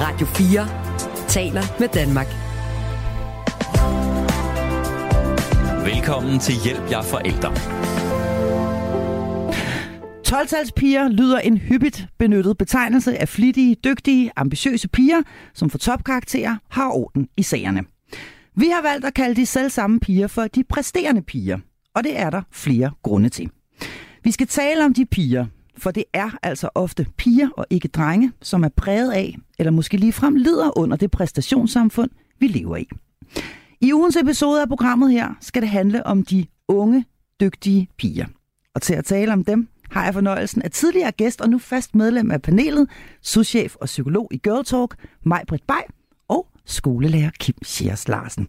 Radio 4 taler med Danmark. Velkommen til Hjælp jer forældre. 12-talspiger lyder en hyppigt benyttet betegnelse af flittige, dygtige, ambitiøse piger, som får topkarakterer, har orden i sagerne. Vi har valgt at kalde de selv samme piger for de præsterende piger, og det er der flere grunde til. Vi skal tale om de piger, for det er altså ofte piger og ikke drenge, som er præget af, eller måske ligefrem lider under det præstationssamfund, vi lever i. I ugens episode af programmet her skal det handle om de unge, dygtige piger. Og til at tale om dem, har jeg fornøjelsen af tidligere gæst og nu fast medlem af panelet, souschef og psykolog i Girl Talk, Maj-Britt Bay og skolelærer Kim Schiers Larsen.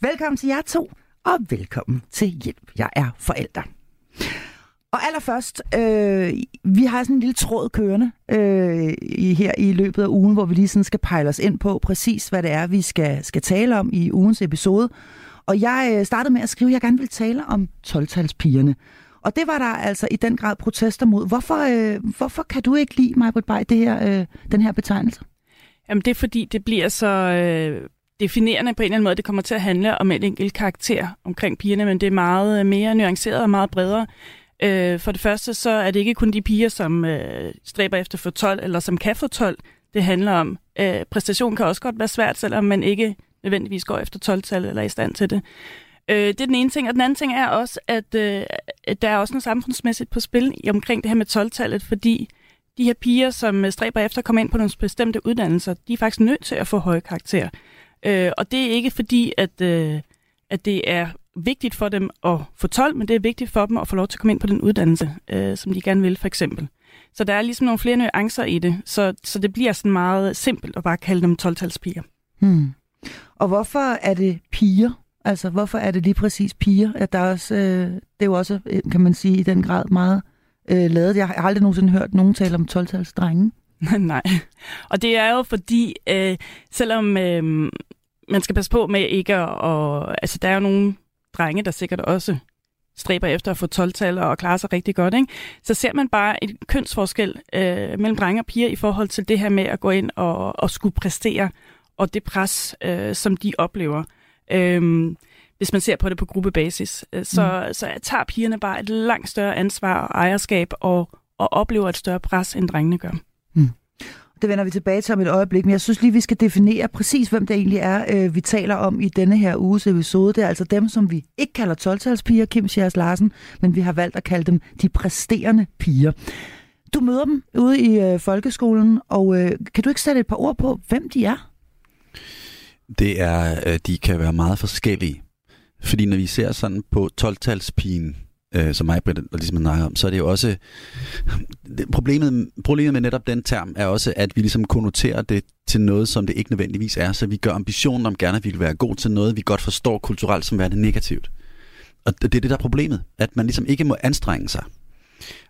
Velkommen til jer to, og velkommen til Hjælp. Jeg er forælder. Og allerførst, øh, vi har sådan en lille tråd kørende øh, i, her i løbet af ugen, hvor vi lige sådan skal pejle os ind på præcis, hvad det er, vi skal, skal tale om i ugens episode. Og jeg øh, startede med at skrive, at jeg gerne vil tale om 12-talspigerne. Og det var der altså i den grad protester mod. Hvorfor, øh, hvorfor kan du ikke lide, mig Bay, det her, øh, den her betegnelse? Jamen det er fordi, det bliver så øh, definerende på en eller anden måde. Det kommer til at handle om en enkelt karakter omkring pigerne, men det er meget øh, mere nuanceret og meget bredere. Øh, for det første, så er det ikke kun de piger, som øh, stræber efter for 12, eller som kan få 12. Det handler om, øh, præstation kan også godt være svært, selvom man ikke nødvendigvis går efter 12-tallet eller er i stand til det. Øh, det er den ene ting. Og den anden ting er også, at, øh, der er også noget samfundsmæssigt på spil omkring det her med 12-tallet, fordi de her piger, som øh, stræber efter at komme ind på nogle bestemte uddannelser, de er faktisk nødt til at få høje karakterer. Øh, og det er ikke fordi, at, øh, at det er vigtigt for dem at få 12, men det er vigtigt for dem at få lov til at komme ind på den uddannelse, øh, som de gerne vil, for eksempel. Så der er ligesom nogle flere nuancer i det, så, så det bliver sådan meget simpelt at bare kalde dem 12-talspiger. Hmm. Og hvorfor er det piger? Altså, hvorfor er det lige præcis piger? At der er også, øh, det er jo også, øh, kan man sige, i den grad meget øh, lavet. Jeg har aldrig nogensinde hørt nogen tale om 12-tals drenge. Nej, og det er jo fordi, øh, selvom øh, man skal passe på med ikke at... Og, altså, der er jo nogle drenge, der sikkert også stræber efter at få 12-tal og klare sig rigtig godt, ikke? så ser man bare en kønsforskel øh, mellem drenge og piger i forhold til det her med at gå ind og, og skulle præstere, og det pres, øh, som de oplever. Øh, hvis man ser på det på gruppebasis, øh, så, mm. så tager pigerne bare et langt større ansvar og ejerskab og, og oplever et større pres, end drengene gør. Det vender vi tilbage til om et øjeblik, men jeg synes lige, vi skal definere præcis, hvem det egentlig er, øh, vi taler om i denne her uges episode. Det er altså dem, som vi ikke kalder 12-talspiger, Kim Sjærs Larsen, men vi har valgt at kalde dem de præsterende piger. Du møder dem ude i øh, folkeskolen, og øh, kan du ikke sætte et par ord på, hvem de er? Det er, at de kan være meget forskellige. Fordi når vi ser sådan på 12-talspigen, øh, som mig Britt, ligesom snakker om, så er det jo også... Det, problemet, problemet med netop den term er også, at vi ligesom konnoterer det til noget, som det ikke nødvendigvis er. Så vi gør ambitionen om gerne at vi vil være god til noget, vi godt forstår kulturelt som værende negativt. Og det er det, der er problemet. At man ligesom ikke må anstrenge sig.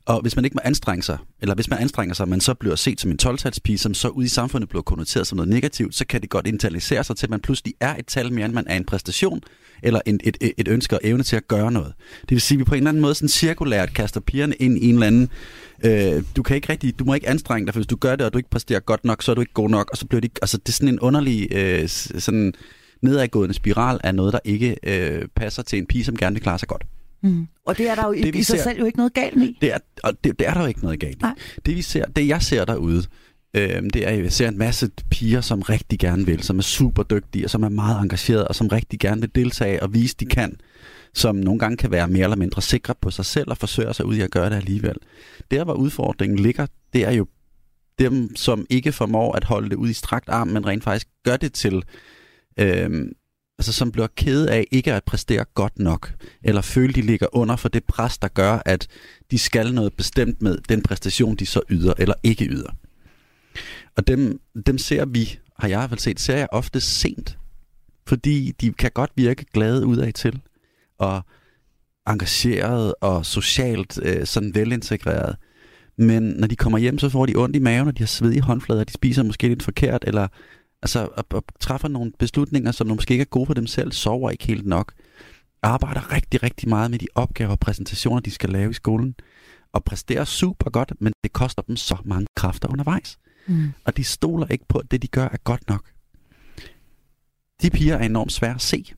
Og hvis man ikke må anstrenge sig, eller hvis man anstrenger sig, man så bliver set som en 12 som så ude i samfundet bliver konnoteret som noget negativt, så kan det godt internalisere sig til, at man pludselig er et tal mere, end man er en præstation, eller en, et, et, et ønske og evne til at gøre noget. Det vil sige, at vi på en eller anden måde sådan cirkulært kaster pigerne ind i en eller anden øh, du kan ikke rigtig, du må ikke anstrenge dig, for hvis du gør det, og du ikke præsterer godt nok, så er du ikke god nok, og så bliver det altså det er sådan en underlig, øh, sådan nedadgående spiral af noget, der ikke øh, passer til en pige, som gerne vil klare sig godt. Mm. Og det er der jo det, i, i sig ser, selv jo ikke noget galt i. Det er, og det, det er der jo ikke noget galt i. Det, vi ser, det jeg ser derude, øh, det er, at jeg ser en masse piger, som rigtig gerne vil, som er super dygtige, og som er meget engagerede, og som rigtig gerne vil deltage og vise, de kan som nogle gange kan være mere eller mindre sikre på sig selv og forsøger sig ud i at gøre det alligevel. Der, hvor udfordringen ligger, det er jo dem, som ikke formår at holde det ud i strakt arm, men rent faktisk gør det til øh, altså som bliver ked af ikke at præstere godt nok, eller føle, de ligger under for det pres, der gør, at de skal noget bestemt med den præstation, de så yder eller ikke yder. Og dem, dem ser vi, har jeg i hvert fald set, ser jeg ofte sent, fordi de kan godt virke glade udad til, og engageret og socialt øh, sådan velintegreret. Men når de kommer hjem, så får de ondt i maven, og de har svedige håndflader, de spiser måske lidt forkert, eller Altså, og, og træffer nogle beslutninger, som måske ikke er gode for dem selv, sover ikke helt nok, arbejder rigtig, rigtig meget med de opgaver og præsentationer, de skal lave i skolen, og præsterer super godt, men det koster dem så mange kræfter undervejs. Mm. Og de stoler ikke på, at det, de gør, er godt nok. De piger er enormt svære at se.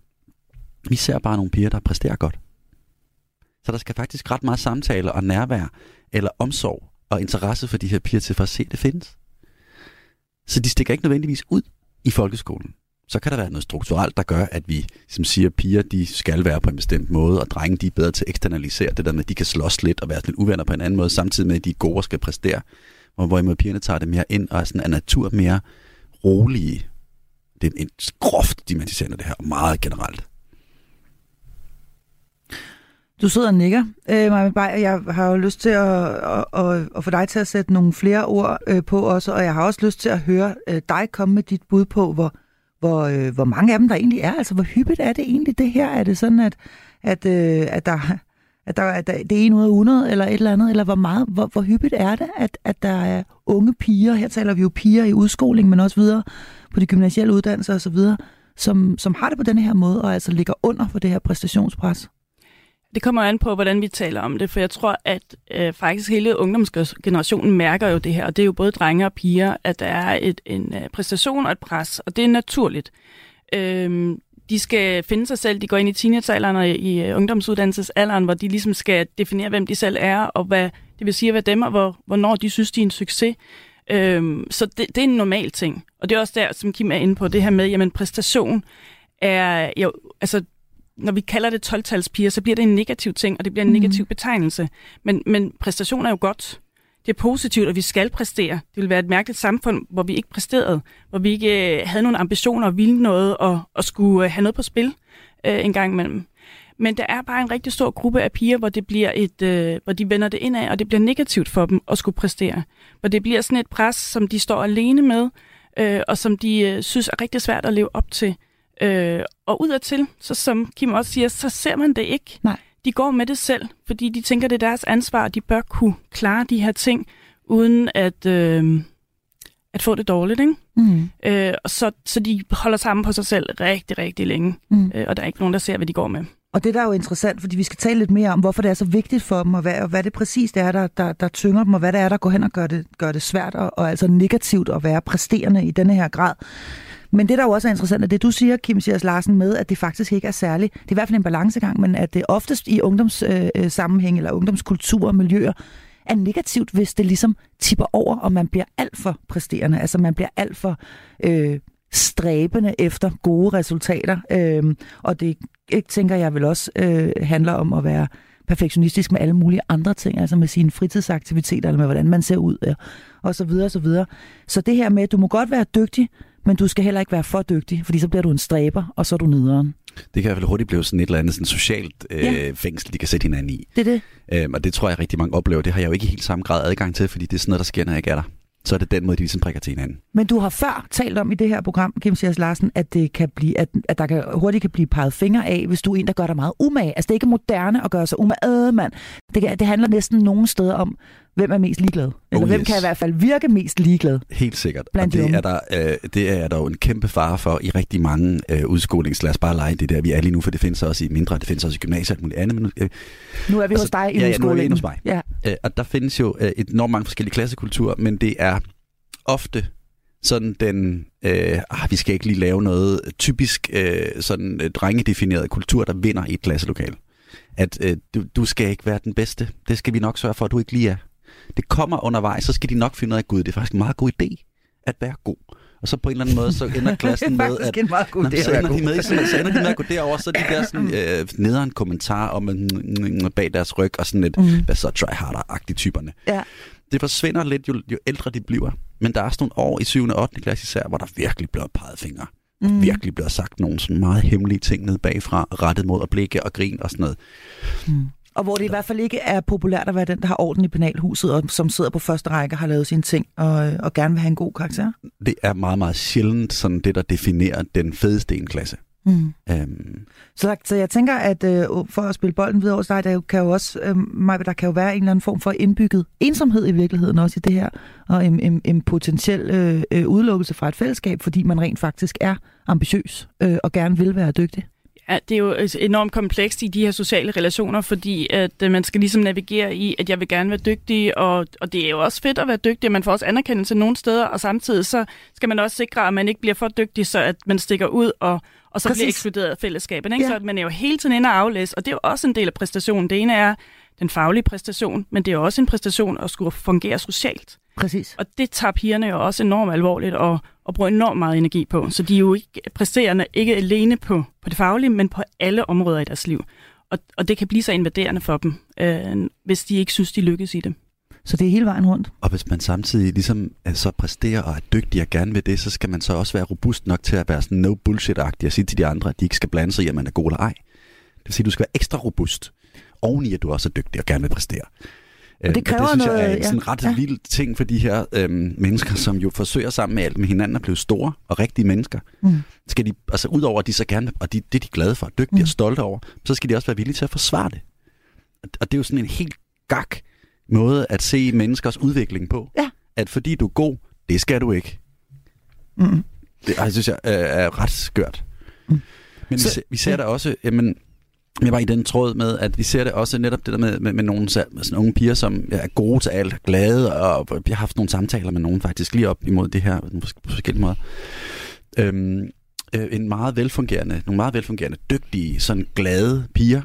Vi ser bare nogle piger, der præsterer godt. Så der skal faktisk ret meget samtale og nærvær, eller omsorg og interesse for de her piger til for at se, at det findes. Så de stikker ikke nødvendigvis ud i folkeskolen. Så kan der være noget strukturelt, der gør, at vi som siger, at piger de skal være på en bestemt måde, og drenge de er bedre til at eksternalisere det der med, at de kan slås lidt og være lidt uvenner på en anden måde, samtidig med, at de er gode og skal præstere. Hvor, hvorimod pigerne tager det mere ind og er sådan af natur mere rolige. Det er en groft dimensionerende det her, meget generelt. Du sidder og nikker, øh, Maja Beyer. Jeg har jo lyst til at, at, at, at få dig til at sætte nogle flere ord øh, på også, og jeg har også lyst til at høre øh, dig komme med dit bud på, hvor, hvor, øh, hvor mange af dem der egentlig er. Altså, hvor hyppigt er det egentlig det her? Er det sådan, at, at, øh, at der at der, at der, det er en ud af 100 eller et eller andet, eller hvor meget, hvor, hvor hyppigt er det, at, at der er unge piger, her taler vi jo piger i udskoling, men også videre på de gymnasielle uddannelser osv., som, som har det på den her måde, og altså ligger under for det her præstationspres? Det kommer an på, hvordan vi taler om det, for jeg tror, at øh, faktisk hele ungdomsgenerationen mærker jo det her, og det er jo både drenge og piger, at der er et, en øh, præstation og et pres, og det er naturligt. Øhm, de skal finde sig selv, de går ind i teenagealderen og i øh, ungdomsuddannelsesalderen, hvor de ligesom skal definere, hvem de selv er, og hvad det vil sige at være dem, og hvor, hvornår de synes, de er en succes. Øhm, så det, det er en normal ting. Og det er også der, som Kim er inde på, det her med, jamen præstation er jo, altså når vi kalder det 12-talspiger, så bliver det en negativ ting, og det bliver en mm. negativ betegnelse. Men, men præstation er jo godt. Det er positivt, at vi skal præstere. Det vil være et mærkeligt samfund, hvor vi ikke præsterede, hvor vi ikke øh, havde nogle ambitioner og ville noget, og, og skulle øh, have noget på spil øh, en gang imellem. Men der er bare en rigtig stor gruppe af piger, hvor det bliver et, øh, hvor de vender det indad, og det bliver negativt for dem at skulle præstere. Hvor det bliver sådan et pres, som de står alene med, øh, og som de øh, synes er rigtig svært at leve op til. Øh, og udadtil, så som Kim også siger, så ser man det ikke. Nej. De går med det selv, fordi de tænker, det er deres ansvar, og de bør kunne klare de her ting, uden at, øh, at få det dårligt. Ikke? Mm. Øh, og så, så de holder sammen på sig selv rigtig, rigtig længe, mm. øh, og der er ikke nogen, der ser, hvad de går med. Og det der er jo interessant, fordi vi skal tale lidt mere om, hvorfor det er så vigtigt for dem, og hvad, og hvad det præcis er, der, der, der tynger dem, og hvad det er, der går hen og gør det, gør det svært og, og altså negativt at være præsterende i denne her grad. Men det, der jo også er interessant, er det, du siger, Kim Sjærs Larsen, med, at det faktisk ikke er særligt. Det er i hvert fald en balancegang, men at det oftest i ungdomssammenhæng øh, øh eller ungdomskultur og miljøer er negativt, hvis det ligesom tipper over, og man bliver alt for præsterende. Altså man bliver alt for øh, stræbende efter gode resultater. Øh, og det ikke, tænker jeg vel også øh, handler om at være perfektionistisk med alle mulige andre ting, altså med sine fritidsaktiviteter, eller med hvordan man ser ud, ja, og så videre, og så videre. Så det her med, at du må godt være dygtig, men du skal heller ikke være for dygtig, fordi så bliver du en stræber, og så er du nederen. Det kan i hvert fald hurtigt blive sådan et eller andet sådan socialt øh, ja. fængsel, de kan sætte hinanden i. Det er det. Øhm, og det tror jeg rigtig mange oplever. Det har jeg jo ikke helt samme grad adgang til, fordi det er sådan noget, der sker, når jeg ikke er der. Så er det den måde, de ligesom prikker til hinanden. Men du har før talt om i det her program, Kim Sias Larsen, at, det kan blive, at, at der kan, hurtigt kan blive peget fingre af, hvis du er en, der gør dig meget umage. Altså det er ikke moderne at gøre sig umage. Mand. Det, det handler næsten nogen steder om, hvem er mest ligeglad? Eller oh, hvem yes. kan i hvert fald virke mest ligeglad? Helt sikkert. Og det er, der, øh, det er der jo en kæmpe fare for i rigtig mange øh, udskolings. Lad os bare lege det der, vi er lige nu, for det findes også i mindre, det findes også i gymnasiet og muligt andet. Men, øh, nu er vi altså, hos dig i ja, ja, nu er vi hos mig. Ja. Øh, og der findes jo øh, enormt mange forskellige klassekulturer, men det er ofte sådan den, øh, ah, vi skal ikke lige lave noget typisk øh, sådan øh, drengedefineret kultur, der vinder i et klasselokal. At øh, du, du skal ikke være den bedste. Det skal vi nok sørge for, at du ikke lige er. Det kommer undervejs, så skal de nok finde ud af, at Gud, det er faktisk en meget god idé at være god. Og så på en eller anden måde, så ender klassen med, at... en meget god idé så, ender de med, så, så ender de med at gå derover, så de der sådan, øh, nederen kommentar om bag deres ryg, og sådan et, mm. hvad så try harder-agtige typerne. Ja. Det forsvinder lidt, jo, jo ældre de bliver. Men der er sådan nogle år i 7. og 8. klasse især, hvor der virkelig bliver peget fingre. Mm. virkelig bliver sagt nogle sådan meget hemmelige ting ned bagfra, rettet mod at blikke og grin og sådan noget. Mm. Og hvor det i hvert fald ikke er populært at være den, der har orden i penalhuset, og som sidder på første række og har lavet sine ting, og, og gerne vil have en god karakter. Det er meget, meget sjældent sådan det, der definerer den fedeste en klasse. Mm. Øhm. Så, så jeg tænker, at øh, for at spille bolden videre over dig, der kan jo også, øh, der kan jo være en eller anden form for indbygget ensomhed i virkeligheden også i det her, og en, en, en potentiel øh, øh, udelukkelse fra et fællesskab, fordi man rent faktisk er ambitiøs øh, og gerne vil være dygtig. Det er jo enormt komplekst i de her sociale relationer, fordi at øh, man skal ligesom navigere i, at jeg vil gerne være dygtig, og, og det er jo også fedt at være dygtig, man får også anerkendelse nogle steder, og samtidig så skal man også sikre, at man ikke bliver for dygtig, så at man stikker ud og, og så Præcis. bliver ekskluderet af fællesskabet. Ikke? Ja. Så at man er jo hele tiden inde og aflæse, og det er jo også en del af præstationen. Det ene er den faglige præstation, men det er også en præstation at skulle fungere socialt. Præcis. Og det tager pigerne jo også enormt alvorligt og, og bruger enormt meget energi på. Så de er jo ikke præsterende ikke alene på, på det faglige, men på alle områder i deres liv. Og, og det kan blive så invaderende for dem, øh, hvis de ikke synes, de lykkes i det. Så det er hele vejen rundt. Og hvis man samtidig ligesom så præsterer og er dygtig og gerne vil det, så skal man så også være robust nok til at være sådan no bullshit-agtig og sige til de andre, at de ikke skal blande sig i, at man er god eller ej. Det vil sige, at du skal være ekstra robust, oven i at du også er dygtig og gerne vil præstere. Og det kræver og det synes noget, jeg er en sådan ret ja. vild ting for de her øhm, mennesker, som jo forsøger sammen med alt med hinanden at blive store og rigtige mennesker. Mm. Skal de, altså udover at de så gerne, og de, det er de glade for, dygtige mm. og stolte over, så skal de også være villige til at forsvare det. Og det er jo sådan en helt gak måde at se menneskers udvikling på. Ja. At fordi du er god, det skal du ikke. Mm. Det jeg synes jeg er, er ret skørt. Mm. Men så, vi, ser, vi ser ja. der også, jamen, jeg var i den tråd med, at vi ser det også netop det der med, med, med nogle sådan unge piger, som er gode til alt, glade, og vi har haft nogle samtaler med nogen faktisk lige op imod det her på forskellige måder. Øhm, øh, en meget velfungerende, nogle meget velfungerende, dygtige, sådan glade piger,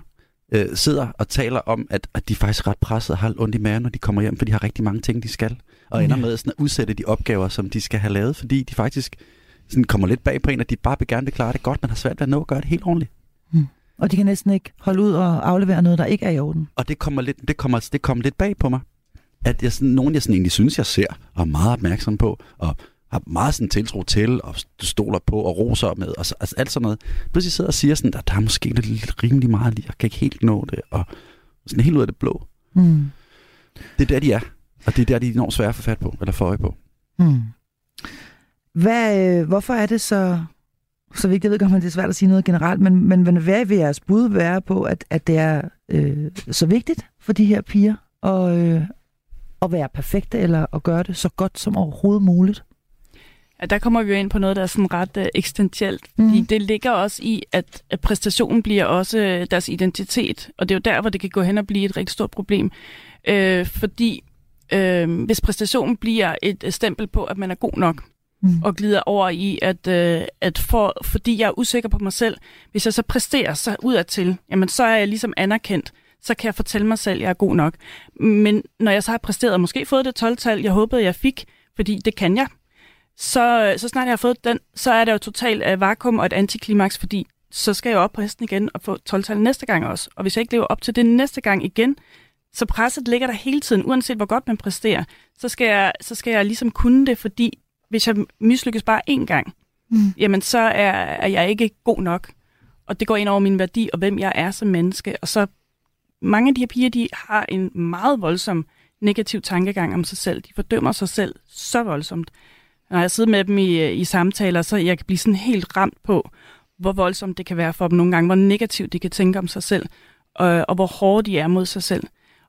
øh, sidder og taler om, at, at de faktisk er ret presset og har ondt i maven, når de kommer hjem, for de har rigtig mange ting, de skal. Og ender med sådan at udsætte de opgaver, som de skal have lavet, fordi de faktisk sådan kommer lidt bag på en, at de bare vil gerne vil klare det godt, men har svært ved at nå at gøre det helt ordentligt. Mm. Og de kan næsten ikke holde ud og aflevere noget, der ikke er i orden. Og det kommer lidt, det kommer, det kommer lidt bag på mig. At jeg sådan, nogen, jeg sådan egentlig synes, jeg ser, og er meget opmærksom på, og har meget sådan tiltro til, og stoler på, og roser med, og så, altså alt sådan noget. Pludselig sidder og siger sådan, at der er måske lidt, lidt rimelig meget, jeg kan ikke helt nå det, og sådan helt ud af det blå. Mm. Det er der, de er. Og det er der, de er enormt svære at få fat på, eller få øje på. Mm. Hvad, øh, hvorfor er det så så vigtigt. Jeg ved godt, at det er svært at sige noget generelt, men, men hvad vil jeres bud være på, at, at det er øh, så vigtigt for de her piger at, øh, at være perfekte, eller at gøre det så godt som overhovedet muligt? Ja, der kommer vi jo ind på noget, der er sådan ret uh, eksistentielt. Fordi mm. det ligger også i, at, at præstationen bliver også øh, deres identitet. Og det er jo der, hvor det kan gå hen og blive et rigtig stort problem. Øh, fordi øh, hvis præstationen bliver et stempel på, at man er god nok, mm. og glider over i, at, øh, at for, fordi jeg er usikker på mig selv, hvis jeg så præsterer så udadtil, jamen så er jeg ligesom anerkendt, så kan jeg fortælle mig selv, at jeg er god nok. Men når jeg så har præsteret og måske fået det 12-tal, jeg håbede, jeg fik, fordi det kan jeg, så, så snart jeg har fået den, så er der jo totalt uh, vakuum og et antiklimaks, fordi så skal jeg op på hesten igen og få 12-tal næste gang også. Og hvis jeg ikke lever op til det næste gang igen, så presset ligger der hele tiden, uanset hvor godt man præsterer. Så skal jeg, så skal jeg ligesom kunne det, fordi hvis jeg mislykkes bare én gang, mm. jamen så er, er jeg ikke god nok. Og det går ind over min værdi og hvem jeg er som menneske. Og så mange af de her piger, de har en meget voldsom negativ tankegang om sig selv. De fordømmer sig selv så voldsomt. Når jeg sidder med dem i, i samtaler, så jeg kan blive sådan helt ramt på, hvor voldsomt det kan være for dem nogle gange, hvor negativt de kan tænke om sig selv, og, og hvor hårde de er mod sig selv.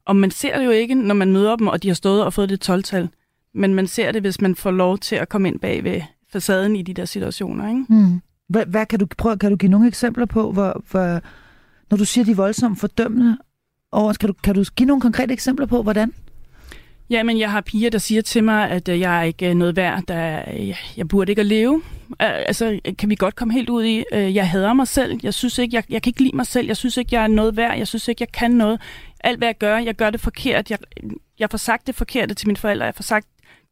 Og man ser det jo ikke, når man møder dem, og de har stået og fået det 12-tal men man ser det, hvis man får lov til at komme ind bag ved facaden i de der situationer. Ikke? Mm. Hvad, hvad kan du prøve, kan du give nogle eksempler på, hvor, hvor når du siger de voldsomt fordømmende over, kan du, kan du give nogle konkrete eksempler på, hvordan? Jamen, jeg har piger, der siger til mig, at øh, jeg er ikke noget værd, der jeg, jeg burde ikke at leve. Altså, kan vi godt komme helt ud i, øh, jeg hader mig selv, jeg synes ikke, jeg, jeg kan ikke lide mig selv, jeg synes ikke, jeg er noget værd, jeg synes ikke, jeg kan noget. Alt hvad jeg gør, jeg gør det forkert, jeg, jeg får sagt det forkerte til mine forældre, jeg får sagt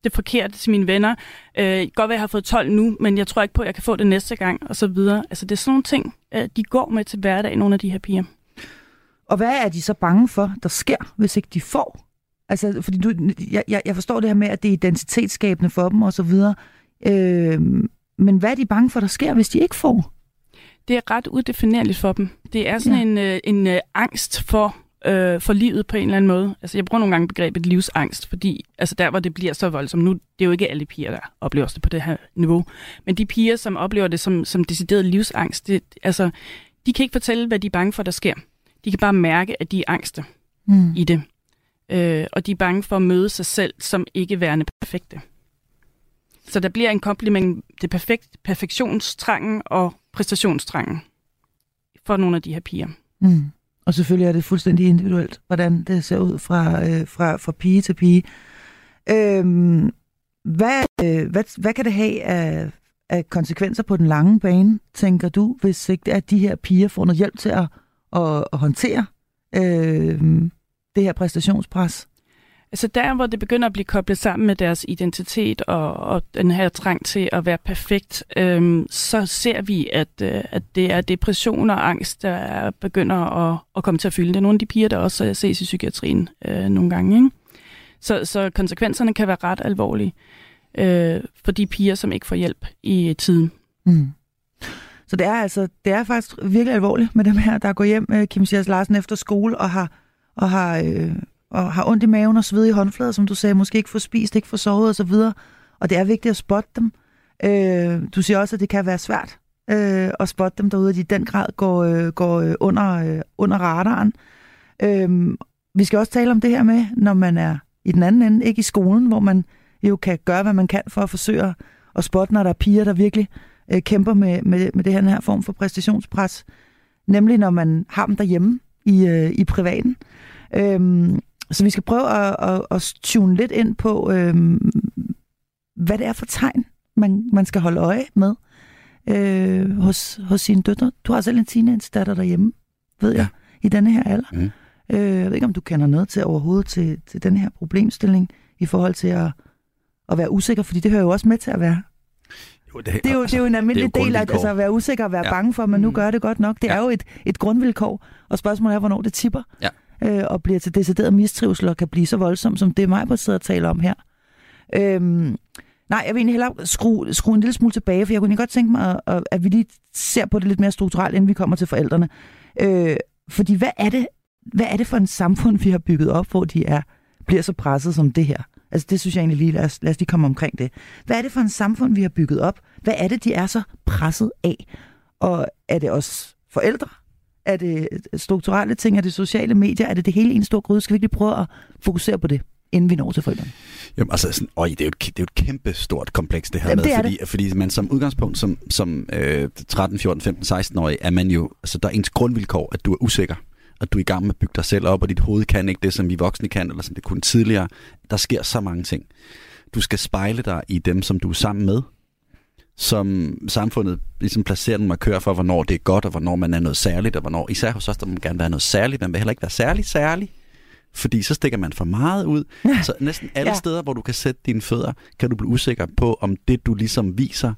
det forkerte til mine venner. Øh, godt være, jeg har fået 12 nu, men jeg tror ikke på, at jeg kan få det næste gang, og så videre. Altså, det er sådan nogle ting, øh, de går med til hverdag, nogle af de her piger. Og hvad er de så bange for, der sker, hvis ikke de får? Altså, fordi du, jeg, jeg forstår det her med, at det er identitetsskabende for dem og så videre. Øh, men hvad er de bange for, der sker, hvis de ikke får? Det er ret udefinerligt for dem. Det er sådan ja. en, en, en angst for øh, for livet på en eller anden måde. Altså, jeg bruger nogle gange begrebet livsangst, fordi altså, der, hvor det bliver så voldsomt, nu det er jo ikke alle piger, der oplever det på det her niveau, men de piger, som oplever det som, som decideret livsangst, det, altså, de kan ikke fortælle, hvad de er bange for, der sker. De kan bare mærke, at de er angste mm. i det. Øh, og de er bange for at møde sig selv som ikke værende perfekte. Så der bliver en kompliment det perfekt, perfektionstrangen og præstationstrangen for nogle af de her piger. Mm. Og selvfølgelig er det fuldstændig individuelt, hvordan det ser ud fra, øh, fra, fra pige til pige. Øhm, hvad, øh, hvad, hvad kan det have af, af konsekvenser på den lange bane, tænker du, hvis ikke at de her piger får noget hjælp til at, at, at håndtere øh, det her præstationspres? Altså der, hvor det begynder at blive koblet sammen med deres identitet og, og den her trang til at være perfekt, øhm, så ser vi, at, øh, at det er depression og angst, der begynder at, at komme til at fylde. Det er nogle af de piger, der også ses i psykiatrien øh, nogle gange. Ikke? Så, så konsekvenserne kan være ret alvorlige øh, for de piger, som ikke får hjælp i tiden. Mm. Så det er altså det er faktisk virkelig alvorligt med dem her, der går hjem, øh, Kim Sjærs Larsen, efter skole og har, og har øh, og har ondt i maven og sved i håndflader, som du sagde, måske ikke får spist, ikke får sovet osv. Og det er vigtigt at spotte dem. Øh, du siger også, at det kan være svært øh, at spotte dem derude, at de i den grad går, øh, går øh, under, øh, under radaren. Øh, vi skal også tale om det her med, når man er i den anden ende, ikke i skolen, hvor man jo kan gøre, hvad man kan for at forsøge at spotte, når der er piger, der virkelig øh, kæmper med, med, med det her, den her form for præstationspres. Nemlig når man har dem derhjemme i, øh, i privaten. Øhm, så vi skal prøve at, at, at tune lidt ind på, øhm, hvad det er for tegn, man, man skal holde øje med øh, hos, hos sine døtre. Du har selv en teenage-datter derhjemme, ved ja. jeg, i denne her alder. Mm. Øh, jeg ved ikke, om du kender noget til overhovedet til, til den her problemstilling i forhold til at, at være usikker, fordi det hører jo også med til at være jo, det, det, er jo, altså, det er jo en almindelig del af altså, at være usikker og være ja. bange for, at man nu mm. gør det godt nok. Det ja. er jo et, et grundvilkår, og spørgsmålet er, hvornår det tipper. Ja øh, og bliver til decideret mistrivsel og kan blive så voldsom, som det mig på sidder og taler om her. Øhm, nej, jeg vil egentlig hellere skrue, skrue en lille smule tilbage, for jeg kunne godt tænke mig, at, at vi lige ser på det lidt mere strukturelt, inden vi kommer til forældrene. Øh, fordi hvad er, det, hvad er det for en samfund, vi har bygget op, hvor de er, bliver så presset som det her? Altså det synes jeg egentlig lige, lad os, lad os lige komme omkring det. Hvad er det for en samfund, vi har bygget op? Hvad er det, de er så presset af? Og er det også forældre, er det strukturelle ting? Er det sociale medier? Er det det hele en stor gryde? Skal vi ikke prøve at fokusere på det? inden vi når til forældrene? Jamen, altså, sådan, øj, det, er jo et, det er jo et kæmpe stort kompleks, det her Jamen, med, det fordi, det. fordi man som udgangspunkt, som, som øh, 13, 14, 15, 16-årig, er man jo, altså der er ens grundvilkår, at du er usikker, at du er i gang med at bygge dig selv op, og dit hoved kan ikke det, som vi voksne kan, eller som det kunne tidligere. Der sker så mange ting. Du skal spejle dig i dem, som du er sammen med, som samfundet ligesom placerer den markør for, hvornår det er godt, og hvornår man er noget særligt, og hvornår, især hos os, der må man gerne være noget særligt, man vil heller ikke være særlig særlig, fordi så stikker man for meget ud. Så næsten alle ja. steder, hvor du kan sætte dine fødder, kan du blive usikker på, om det, du ligesom viser,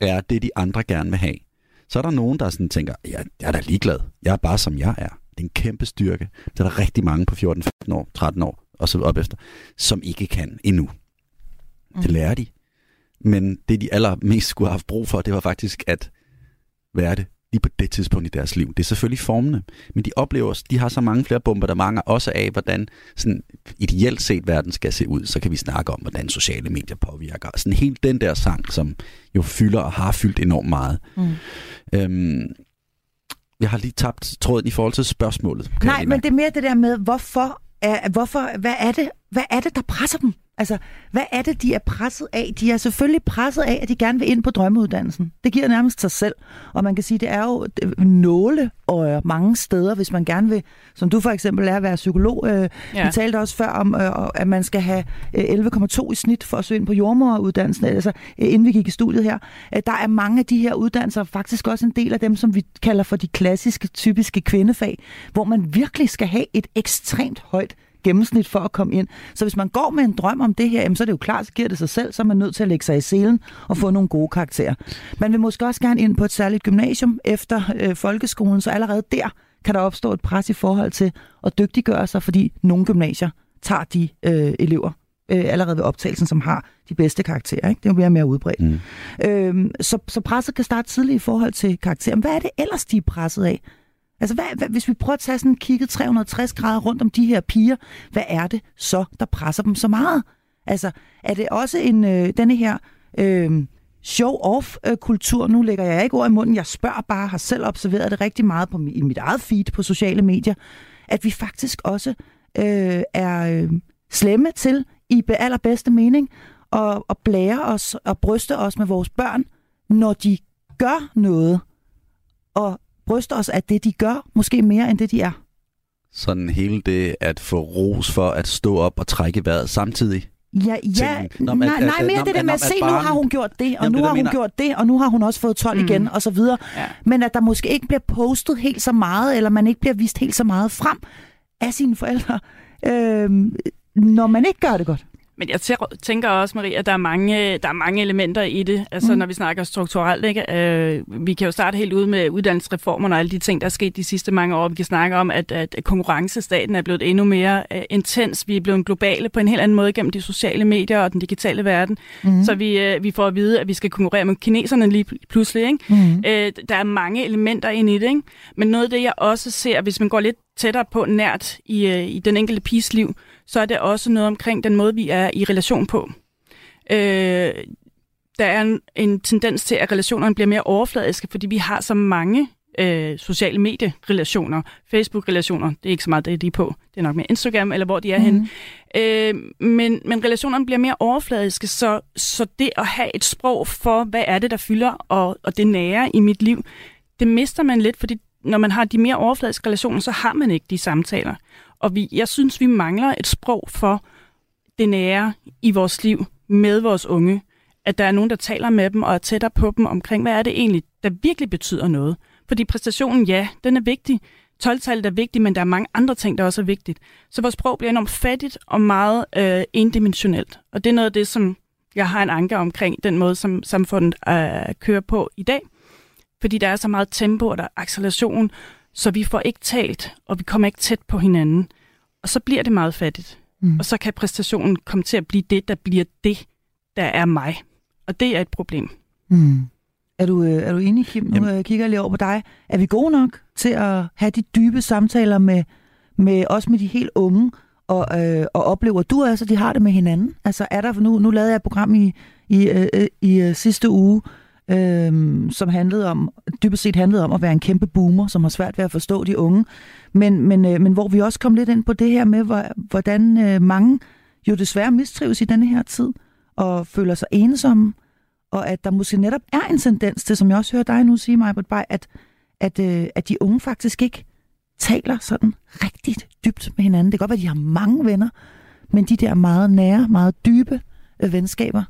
er det, de andre gerne vil have. Så er der nogen, der sådan tænker, ja, jeg er da ligeglad. Jeg er bare, som jeg er. Det er en kæmpe styrke. Det er der rigtig mange på 14, 15 år, 13 år, og så op efter, som ikke kan endnu. Mm. Det lærer de. Men det, de allermest skulle have haft brug for, det var faktisk at være det lige på det tidspunkt i deres liv. Det er selvfølgelig formende, men de oplever, de har så mange flere bombardementer også af, hvordan sådan ideelt set verden skal se ud. Så kan vi snakke om, hvordan sociale medier påvirker. Sådan helt den der sang, som jo fylder og har fyldt enormt meget. Mm. Øhm, jeg har lige tabt tråden i forhold til spørgsmålet. Nej, men det er mere det der med, hvorfor, er, hvorfor hvad, er det, hvad er det, der presser dem? Altså, hvad er det, de er presset af? De er selvfølgelig presset af, at de gerne vil ind på drømmeuddannelsen. Det giver nærmest sig selv. Og man kan sige, det er jo nåleøjer mange steder, hvis man gerne vil, som du for eksempel er, at være psykolog. Øh, ja. Vi talte også før om, øh, at man skal have 11,2 i snit for at søge ind på jordmoruddannelsen, altså inden vi gik i studiet her. Der er mange af de her uddannelser, faktisk også en del af dem, som vi kalder for de klassiske, typiske kvindefag, hvor man virkelig skal have et ekstremt højt gennemsnit for at komme ind. Så hvis man går med en drøm om det her, jamen, så er det jo klart, så giver det sig selv, så er man nødt til at lægge sig i selen og få nogle gode karakterer. Man vil måske også gerne ind på et særligt gymnasium efter øh, folkeskolen, så allerede der kan der opstå et pres i forhold til at dygtiggøre sig, fordi nogle gymnasier tager de øh, elever øh, allerede ved optagelsen, som har de bedste karakterer. Ikke? Det er jo mere og mere udbredt. Mm. Øhm, så, så presset kan starte tidligt i forhold til karakterer. Men hvad er det ellers, de er presset af? Altså, hvad, hvad, hvis vi prøver at tage sådan kigget 360 grader rundt om de her piger, hvad er det så, der presser dem så meget? Altså, er det også en, øh, denne her øh, show-off-kultur? Nu lægger jeg ikke ord i munden, jeg spørger bare, har selv observeret det rigtig meget på, i mit eget feed på sociale medier, at vi faktisk også øh, er øh, slemme til, i allerbedste mening, at, at blære os og bryste os med vores børn, når de gør noget, og bryster os af det, de gør, måske mere end det, de er. Sådan hele det at få ros for at stå op og trække vejret samtidig. Ja, ja. Nå, nej, nej, mere det der med at se, nu har hun gjort det, og Jamen, nu det, har hun mener... gjort det, og nu har hun også fået 12 mm. igen, og så videre. Ja. Men at der måske ikke bliver postet helt så meget, eller man ikke bliver vist helt så meget frem af sine forældre, øh, når man ikke gør det godt. Men jeg tænker også, Maria, at der er mange, der er mange elementer i det, altså mm. når vi snakker strukturelt. Ikke? Øh, vi kan jo starte helt ud med uddannelsesreformerne og alle de ting, der er sket de sidste mange år. Vi kan snakke om, at, at konkurrencestaten er blevet endnu mere uh, intens. Vi er blevet globale på en helt anden måde gennem de sociale medier og den digitale verden. Mm. Så vi, uh, vi får at vide, at vi skal konkurrere med kineserne lige pludselig. Ikke? Mm. Uh, der er mange elementer ind i det. Ikke? Men noget af det, jeg også ser, hvis man går lidt tættere på nært i, uh, i den enkelte piges liv, så er det også noget omkring den måde, vi er i relation på. Øh, der er en, en tendens til, at relationerne bliver mere overfladiske, fordi vi har så mange øh, sociale medierelationer, Facebook-relationer, det er ikke så meget det, de er på, det er nok med Instagram, eller hvor de er mm. henne. Øh, men, men relationerne bliver mere overfladiske, så, så det at have et sprog for, hvad er det, der fylder, og, og det nære i mit liv, det mister man lidt, fordi når man har de mere overfladiske relationer, så har man ikke de samtaler. Og vi, jeg synes, vi mangler et sprog for det nære i vores liv med vores unge. At der er nogen, der taler med dem og er tættere på dem omkring, hvad er det egentlig, der virkelig betyder noget. Fordi præstationen, ja, den er vigtig. 12-tallet er vigtigt, men der er mange andre ting, der også er vigtigt. Så vores sprog bliver enormt fattigt og meget øh, endimensionelt. Og det er noget af det, som jeg har en anker omkring, den måde, som samfundet øh, kører på i dag. Fordi der er så meget tempo og der er acceleration, så vi får ikke talt, og vi kommer ikke tæt på hinanden. Og så bliver det meget fattigt. Mm. Og så kan præstationen komme til at blive det, der bliver det, der er mig. Og det er et problem. Mm. Er du, øh, er du enig, Kim? Nu Jamen. Øh, kigger jeg lige over på dig. Er vi gode nok til at have de dybe samtaler med, med også med de helt unge, og, øh, og oplever du altså, at de har det med hinanden? Altså er der, nu, nu lavede jeg et program i, i, øh, i, i øh, sidste uge, øh, som handlede om, dybest set handlede om at være en kæmpe boomer, som har svært ved at forstå de unge. Men, men, øh, men hvor vi også kom lidt ind på det her med, hvordan øh, mange jo desværre mistrives i denne her tid, og føler sig ensomme, og at der måske netop er en tendens til, som jeg også hører dig nu sige, mig, Bay, at, at, øh, at de unge faktisk ikke taler sådan rigtigt dybt med hinanden. Det kan godt være, at de har mange venner, men de der meget nære, meget dybe øh, venskaber,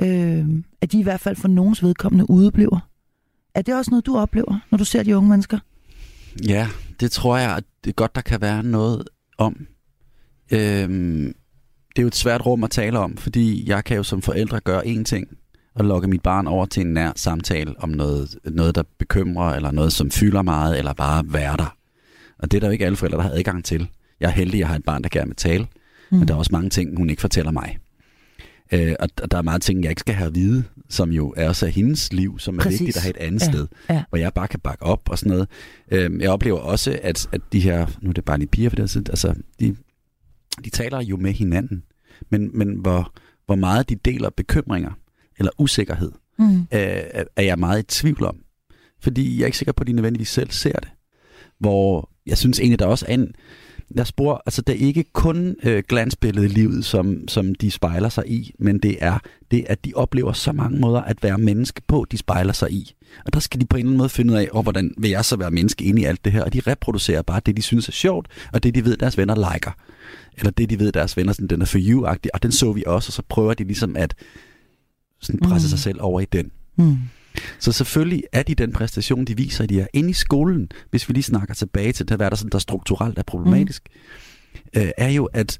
øh, at de i hvert fald for nogens vedkommende udebliver. Er det også noget, du oplever, når du ser de unge mennesker? Ja, det tror jeg, at det er godt, der kan være noget om. Øhm, det er jo et svært rum at tale om, fordi jeg kan jo som forældre gøre én ting, og lokke mit barn over til en nær samtale om noget, noget der bekymrer, eller noget, som fylder meget, eller bare være der. Og det er der jo ikke alle forældre, der har adgang til. Jeg er heldig, at jeg har et barn, der gerne vil tale, mm. men der er også mange ting, hun ikke fortæller mig. Øh, og, og der er meget ting, jeg ikke skal have at vide, som jo er også hendes liv, som er Præcis. vigtigt at have et andet ja. sted, ja. hvor jeg bare kan bakke op og sådan noget. Øh, jeg oplever også, at, at de her, nu er det bare lige piger for det, altså, de, de taler jo med hinanden, men, men hvor, hvor meget de deler bekymringer eller usikkerhed, mm. øh, er jeg meget i tvivl om. Fordi jeg er ikke sikker på, at de nødvendigvis selv ser det. Hvor jeg synes egentlig, der også er en, jeg spor, altså det er ikke kun øh, glansbilledet i livet, som, som de spejler sig i, men det er det, at de oplever så mange måder at være menneske på, de spejler sig i. Og der skal de på en eller anden måde finde ud af, oh, hvordan vil jeg så være menneske inde i alt det her? Og de reproducerer bare det, de synes er sjovt, og det, de ved, deres venner liker. Eller det, de ved, deres venner, sådan, den er for you-agtig, og den så vi også, og så prøver de ligesom at sådan presse mm. sig selv over i den. Mm. Så selvfølgelig er de den præstation, de viser, de er inde i skolen, hvis vi lige snakker tilbage til det, hvad der, sådan, der strukturelt er problematisk, mm. øh, er jo, at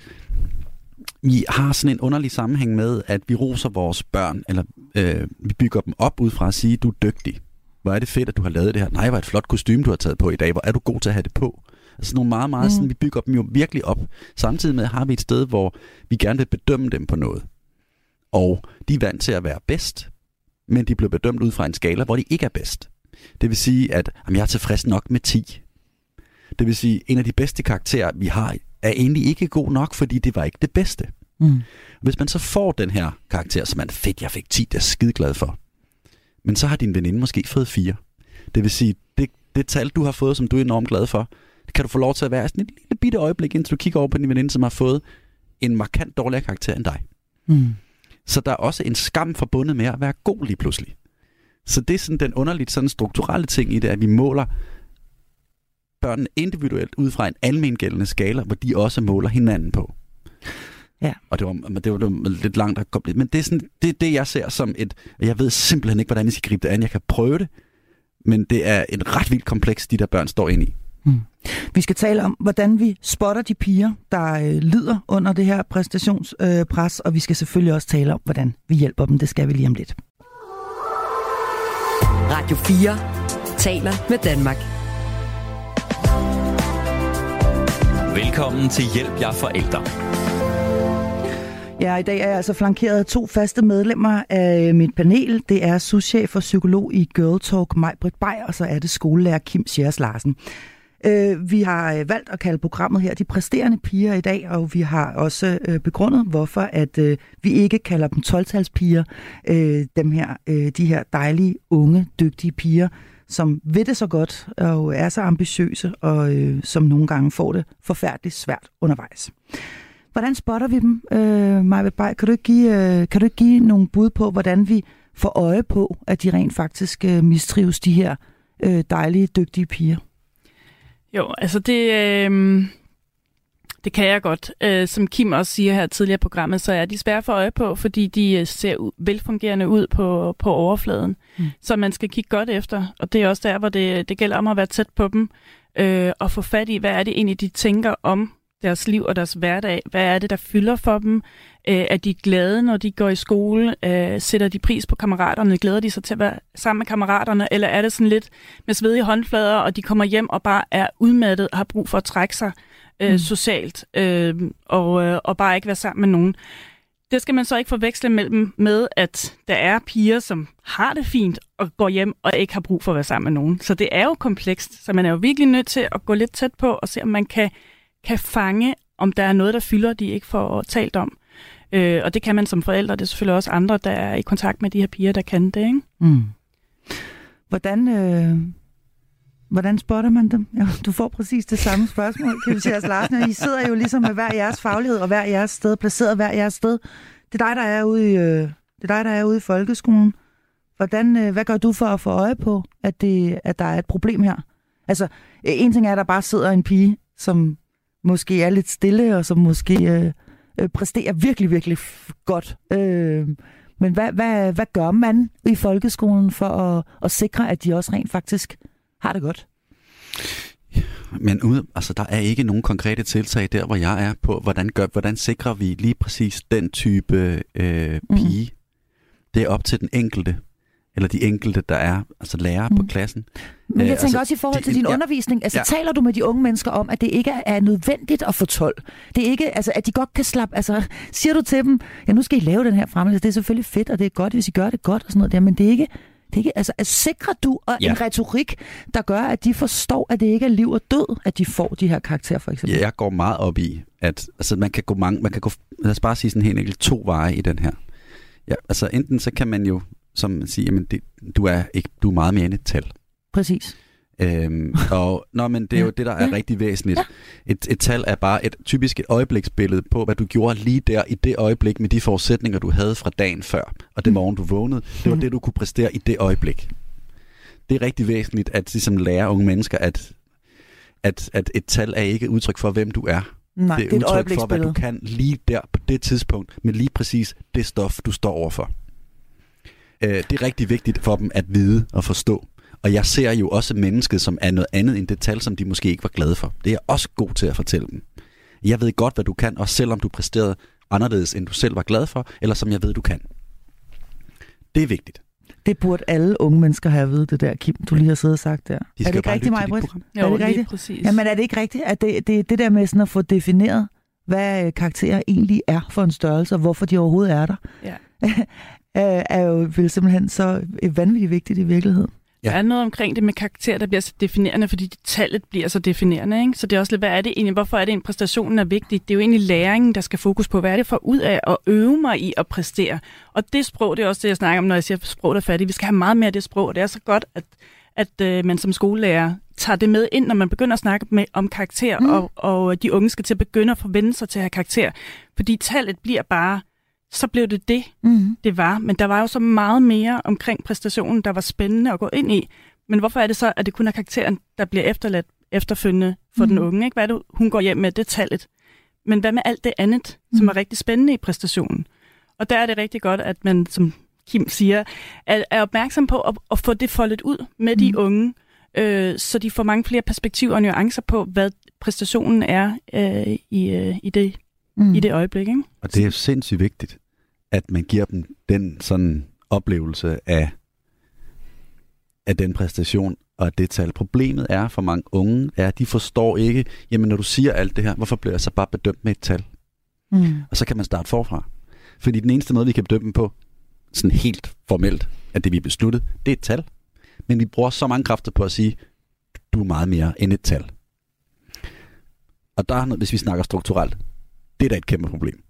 vi har sådan en underlig sammenhæng med, at vi roser vores børn, eller øh, vi bygger dem op ud fra at sige, du er dygtig. Hvor er det fedt, at du har lavet det her. Nej, hvor er et flot kostume, du har taget på i dag. Hvor er du god til at have det på. Altså nogle meget, meget mm. sådan, vi bygger dem jo virkelig op. Samtidig med har vi et sted, hvor vi gerne vil bedømme dem på noget. Og de er vant til at være bedst, men de blev bedømt ud fra en skala, hvor de ikke er bedst. Det vil sige, at jamen, jeg er tilfreds nok med 10. Det vil sige, at en af de bedste karakterer, vi har, er egentlig ikke god nok, fordi det var ikke det bedste. Mm. Hvis man så får den her karakter, som man fedt, jeg fik 10, det er skide glad for. Men så har din veninde måske fået 4. Det vil sige, det, det tal, du har fået, som du er enormt glad for, det kan du få lov til at være sådan et lille bitte øjeblik, indtil du kigger over på din veninde, som har fået en markant dårligere karakter end dig. Mm. Så der er også en skam forbundet med at være god lige pludselig. Så det er sådan den underligt sådan strukturelle ting i det, at vi måler børnene individuelt ud fra en almengældende skala, hvor de også måler hinanden på. Ja. Og det var, det var, det var lidt langt at komme Men det er, sådan, det er det, jeg ser som et... Jeg ved simpelthen ikke, hvordan jeg skal gribe det an. Jeg kan prøve det, men det er en ret vildt kompleks, de der børn står ind i. Vi skal tale om, hvordan vi spotter de piger, der øh, lider under det her præstationspres, øh, og vi skal selvfølgelig også tale om, hvordan vi hjælper dem. Det skal vi lige om lidt. Radio 4 taler med Danmark. Velkommen til Hjælp jer forældre. Ja, i dag er jeg altså flankeret af to faste medlemmer af mit panel. Det er souschef og psykolog i Girl Talk, Majbrit Bay, og så er det skolelærer Kim Sjærs Larsen. Øh, vi har øh, valgt at kalde programmet her De Præsterende Piger i dag, og vi har også øh, begrundet, hvorfor at øh, vi ikke kalder dem 12-talspiger, øh, dem her, de her dejlige, unge, dygtige piger, som ved det så godt og er så ambitiøse, og som nogle gange får det forfærdeligt svært undervejs. Hvordan spotter vi dem, øh, Maja Bay? Kan du, ikke give, øh, kan du ikke give nogle bud på, hvordan vi får øje på, at de rent faktisk øh, mistrives, de her øh, dejlige, dygtige piger? Jo, altså det, øh, det kan jeg godt. Øh, som Kim også siger her tidligere i programmet, så er de svære for øje på, fordi de øh, ser ud, velfungerende ud på, på overfladen. Mm. Så man skal kigge godt efter, og det er også der, hvor det, det gælder om at være tæt på dem, øh, og få fat i, hvad er det egentlig, de tænker om deres liv og deres hverdag. Hvad er det, der fylder for dem? Øh, er de glade, når de går i skole? Øh, sætter de pris på kammeraterne? Glæder de sig til at være sammen med kammeraterne? Eller er det sådan lidt med svedige håndflader, og de kommer hjem og bare er udmattet og har brug for at trække sig øh, mm. socialt øh, og, øh, og bare ikke være sammen med nogen? Det skal man så ikke forveksle mellem med, at der er piger, som har det fint og går hjem og ikke har brug for at være sammen med nogen. Så det er jo komplekst, så man er jo virkelig nødt til at gå lidt tæt på og se, om man kan kan fange, om der er noget, der fylder, de ikke får talt om. Øh, og det kan man som forældre. Det er selvfølgelig også andre, der er i kontakt med de her piger, der kan det. Ikke? Mm. Hvordan, øh, hvordan spotter man dem? Ja, du får præcis det samme spørgsmål, kan vi sige, Larsen. I sidder jo ligesom med hver jeres faglighed og hver jeres sted, placeret hver jeres sted. Det er dig, der er ude i, øh, det er dig, der er ude i folkeskolen. Hvordan, øh, hvad gør du for at få øje på, at, det, at der er et problem her? Altså, en ting er, at der bare sidder en pige, som måske er lidt stille, og som måske øh, øh, præsterer virkelig, virkelig godt. Øh, men hvad, hvad, hvad gør man i folkeskolen for at, at sikre, at de også rent faktisk har det godt? Men ude, altså, der er ikke nogen konkrete tiltag der, hvor jeg er på, hvordan, gør, hvordan sikrer vi lige præcis den type øh, pige. Mm. Det er op til den enkelte eller de enkelte, der er altså lærere mm. på klassen. Men jeg øh, tænker altså, også i forhold til din ja, undervisning, altså ja. taler du med de unge mennesker om, at det ikke er nødvendigt at få 12? Det er ikke, altså at de godt kan slappe, altså siger du til dem, ja nu skal I lave den her fremlæggelse, det er selvfølgelig fedt, og det er godt, hvis I gør det godt og sådan noget der, men det er ikke, det er ikke, altså, at sikrer du ja. en retorik, der gør, at de forstår, at det ikke er liv og død, at de får de her karakterer, for eksempel? Ja, jeg går meget op i, at altså, man kan gå mange, man kan gå, lad os bare sige sådan helt enkelt, to veje i den her. Ja, altså enten så kan man jo som man siger, jamen det, du, er ikke, du er meget mere end et tal. Præcis. Øhm, og nå, men det er jo det, der er rigtig væsentligt. Et, et tal er bare et typisk et øjebliksbillede på, hvad du gjorde lige der i det øjeblik med de forudsætninger, du havde fra dagen før. Og det mm. morgen, du vågnede, det var mm. det, du kunne præstere i det øjeblik. Det er rigtig væsentligt at ligesom lære unge mennesker, at, at, at et tal er ikke udtryk for, hvem du er. Nej, det er, det er udtryk for, hvad du kan lige der på det tidspunkt, med lige præcis det stof, du står overfor. Øh, det er rigtig vigtigt for dem at vide og forstå. Og jeg ser jo også mennesket som er noget andet end det tal, som de måske ikke var glade for. Det er jeg også god til at fortælle dem. Jeg ved godt, hvad du kan, også selvom du præsterede anderledes, end du selv var glad for, eller som jeg ved, du kan. Det er vigtigt. Det burde alle unge mennesker have at vide, det der, Kim, du lige har siddet og sagt der. De er det ikke rigtigt, mig, Jo, er det rigtigt? præcis. Jamen er det ikke rigtigt, at det, det, det der med sådan at få defineret, hvad karakterer egentlig er for en størrelse, og hvorfor de overhovedet er der, ja. er jo vil simpelthen så vanvittigt vigtigt i virkeligheden. Ja. Der er noget omkring det med karakter, der bliver så definerende, fordi tallet bliver så definerende. Ikke? Så det er også lidt, hvad er det egentlig, hvorfor er det, en præstationen er vigtig? Det er jo egentlig læringen, der skal fokus på, hvad er det for ud af at øve mig i at præstere. Og det sprog, det er også det, jeg snakker om, når jeg siger, at sprog er fattigt. Vi skal have meget mere af det sprog, og det er så godt, at, at øh, man som skolelærer tager det med ind, når man begynder at snakke med, om karakter, mm. og, og de unge skal til at begynde at forvente sig til at have karakter. Fordi tallet bliver bare så blev det det, mm. det var. Men der var jo så meget mere omkring præstationen, der var spændende at gå ind i. Men hvorfor er det så, at det kun er karakteren, der bliver efterladt efterfølgende for mm. den unge. Ikke? Hvad er det, hun går hjem med? Det tallet. Men hvad med alt det andet, mm. som er rigtig spændende i præstationen? Og der er det rigtig godt, at man, som Kim siger, er, er opmærksom på at, at få det foldet ud med mm. de unge, øh, så de får mange flere perspektiver og nuancer på, hvad præstationen er øh, i, øh, i, det, mm. i det øjeblik. Ikke? Og det er sindssygt vigtigt, at man giver dem den sådan oplevelse af, af den præstation og det tal. Problemet er for mange unge, er, at de forstår ikke, jamen når du siger alt det her, hvorfor bliver jeg så bare bedømt med et tal? Mm. Og så kan man starte forfra. Fordi den eneste måde, vi kan bedømme dem på, sådan helt formelt, at det vi besluttet, det er et tal. Men vi bruger så mange kræfter på at sige, du er meget mere end et tal. Og der er noget, hvis vi snakker strukturelt, det er da et kæmpe problem.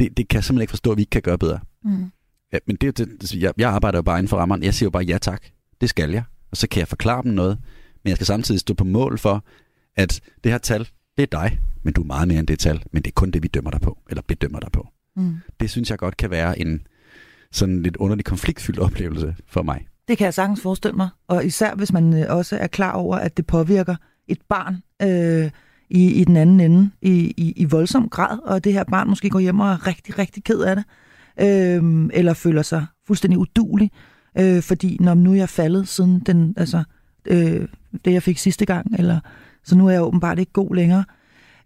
Det, det kan jeg simpelthen ikke forstå, at vi ikke kan gøre bedre. Mm. Ja, men det, det, jeg, jeg arbejder jo bare inden for rammerne. Jeg siger jo bare ja tak. Det skal jeg. Og så kan jeg forklare dem noget. Men jeg skal samtidig stå på mål for, at det her tal, det er dig, men du er meget mere end det tal. Men det er kun det, vi dømmer dig på, eller bedømmer dig på. Mm. Det synes jeg godt kan være en sådan lidt underlig konfliktfyldt oplevelse for mig. Det kan jeg sagtens forestille mig. Og især hvis man øh, også er klar over, at det påvirker et barn øh, i, i den anden ende i, i, i voldsom grad, og det her barn måske går hjem og er rigtig, rigtig ked af det, øh, eller føler sig fuldstændig udulig, øh, fordi når nu er jeg faldet siden den, altså, øh, det, jeg fik sidste gang, eller så nu er jeg åbenbart ikke god længere.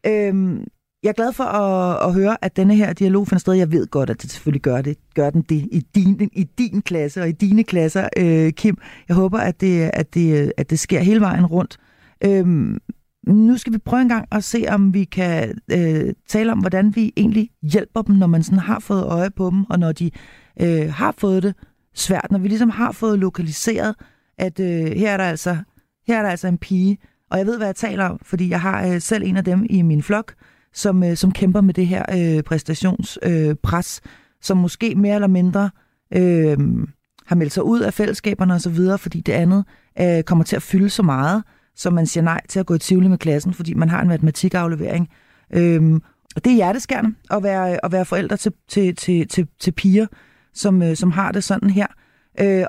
Øh, jeg er glad for at, at høre, at denne her dialog finder sted. Jeg ved godt, at det selvfølgelig gør, det, gør den det i din, i din klasse og i dine klasser, øh, Kim. Jeg håber, at det, at, det, at det sker hele vejen rundt. Øhm, nu skal vi prøve en gang at se, om vi kan øh, tale om, hvordan vi egentlig hjælper dem, når man sådan har fået øje på dem, og når de øh, har fået det svært, når vi ligesom har fået lokaliseret, at øh, her, er der altså, her er der altså en pige, og jeg ved, hvad jeg taler om, fordi jeg har øh, selv en af dem i min flok, som, øh, som kæmper med det her øh, præstationspres, øh, som måske mere eller mindre øh, har meldt sig ud af fællesskaberne osv., fordi det andet øh, kommer til at fylde så meget, så man siger nej til at gå i tvivl med klassen, fordi man har en matematikaflevering. Øhm, og det er hjerteskærende at være, at være forældre til, til, til, til, til piger, som, øh, som har det sådan her. Øh,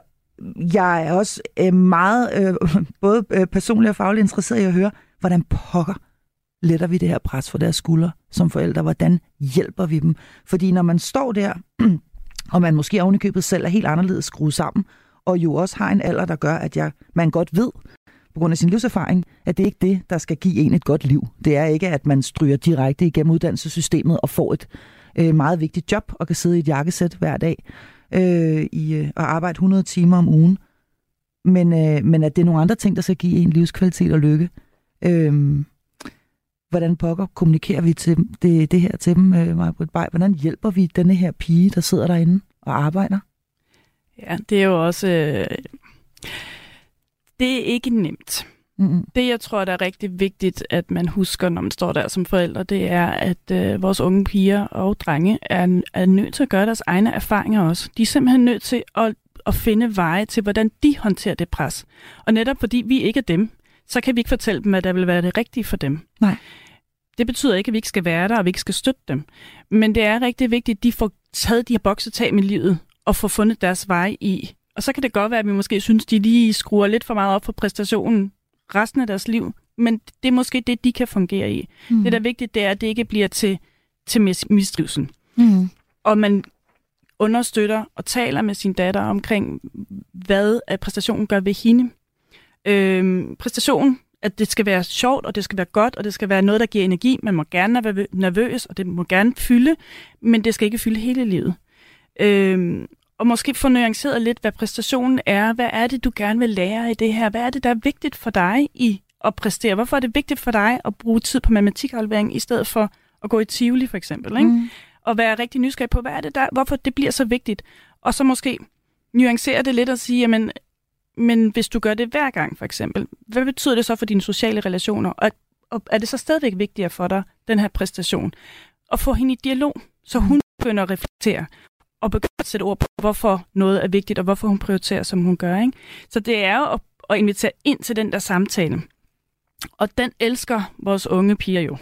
jeg er også øh, meget øh, både øh, personligt og fagligt interesseret i at høre, hvordan pokker letter vi det her pres for deres skuldre som forældre? Hvordan hjælper vi dem? Fordi når man står der, og man måske ovenikøbet selv er helt anderledes skruet sammen, og jo også har en alder, der gør, at jeg, man godt ved, på grund af sin livserfaring, at det ikke er det, der skal give en et godt liv. Det er ikke, at man stryger direkte igennem uddannelsessystemet og får et øh, meget vigtigt job og kan sidde i et jakkesæt hver dag øh, i, øh, og arbejde 100 timer om ugen. Men, øh, men at det er nogle andre ting, der skal give en livskvalitet og lykke. Øh, hvordan pokker kommunikerer vi til det, det her til dem, øh, Maja Bay? Hvordan hjælper vi denne her pige, der sidder derinde og arbejder? Ja, det er jo også... Øh, det er ikke nemt. Mm-hmm. Det, jeg tror, der er rigtig vigtigt, at man husker, når man står der som forældre, det er, at øh, vores unge piger og drenge er, er nødt til at gøre deres egne erfaringer også. De er simpelthen nødt til at, at finde veje til, hvordan de håndterer det pres. Og netop fordi vi ikke er dem, så kan vi ikke fortælle dem, at der vil være det rigtige for dem. Nej. Det betyder ikke, at vi ikke skal være der, og vi ikke skal støtte dem. Men det er rigtig vigtigt, at de får taget de her boksetag med livet, og får fundet deres vej i. Og så kan det godt være, at vi måske synes, de lige skruer lidt for meget op for præstationen resten af deres liv. Men det er måske det, de kan fungere i. Mm. Det, der er vigtigt, det er, at det ikke bliver til, til mistrivsel. Mm. Og man understøtter og taler med sin datter omkring, hvad præstationen gør ved hende. Øhm, præstationen at det skal være sjovt, og det skal være godt, og det skal være noget, der giver energi. Man må gerne være nervøs, og det må gerne fylde, men det skal ikke fylde hele livet. Øhm, og måske få nuanceret lidt, hvad præstationen er. Hvad er det, du gerne vil lære i det her? Hvad er det, der er vigtigt for dig i at præstere? Hvorfor er det vigtigt for dig at bruge tid på matematikaflevering, i stedet for at gå i Tivoli, for eksempel? Ikke? Mm. Og være rigtig nysgerrig på, hvad er det der, hvorfor det bliver så vigtigt? Og så måske nuancere det lidt og sige, jamen, men hvis du gør det hver gang, for eksempel, hvad betyder det så for dine sociale relationer? Og, og er det så stadigvæk vigtigere for dig, den her præstation? At få hende i dialog, så hun begynder at reflektere og begynder at sætte ord på, hvorfor noget er vigtigt, og hvorfor hun prioriterer, som hun gør. Ikke? Så det er jo at, at invitere ind til den der samtale. Og den elsker vores unge piger jo.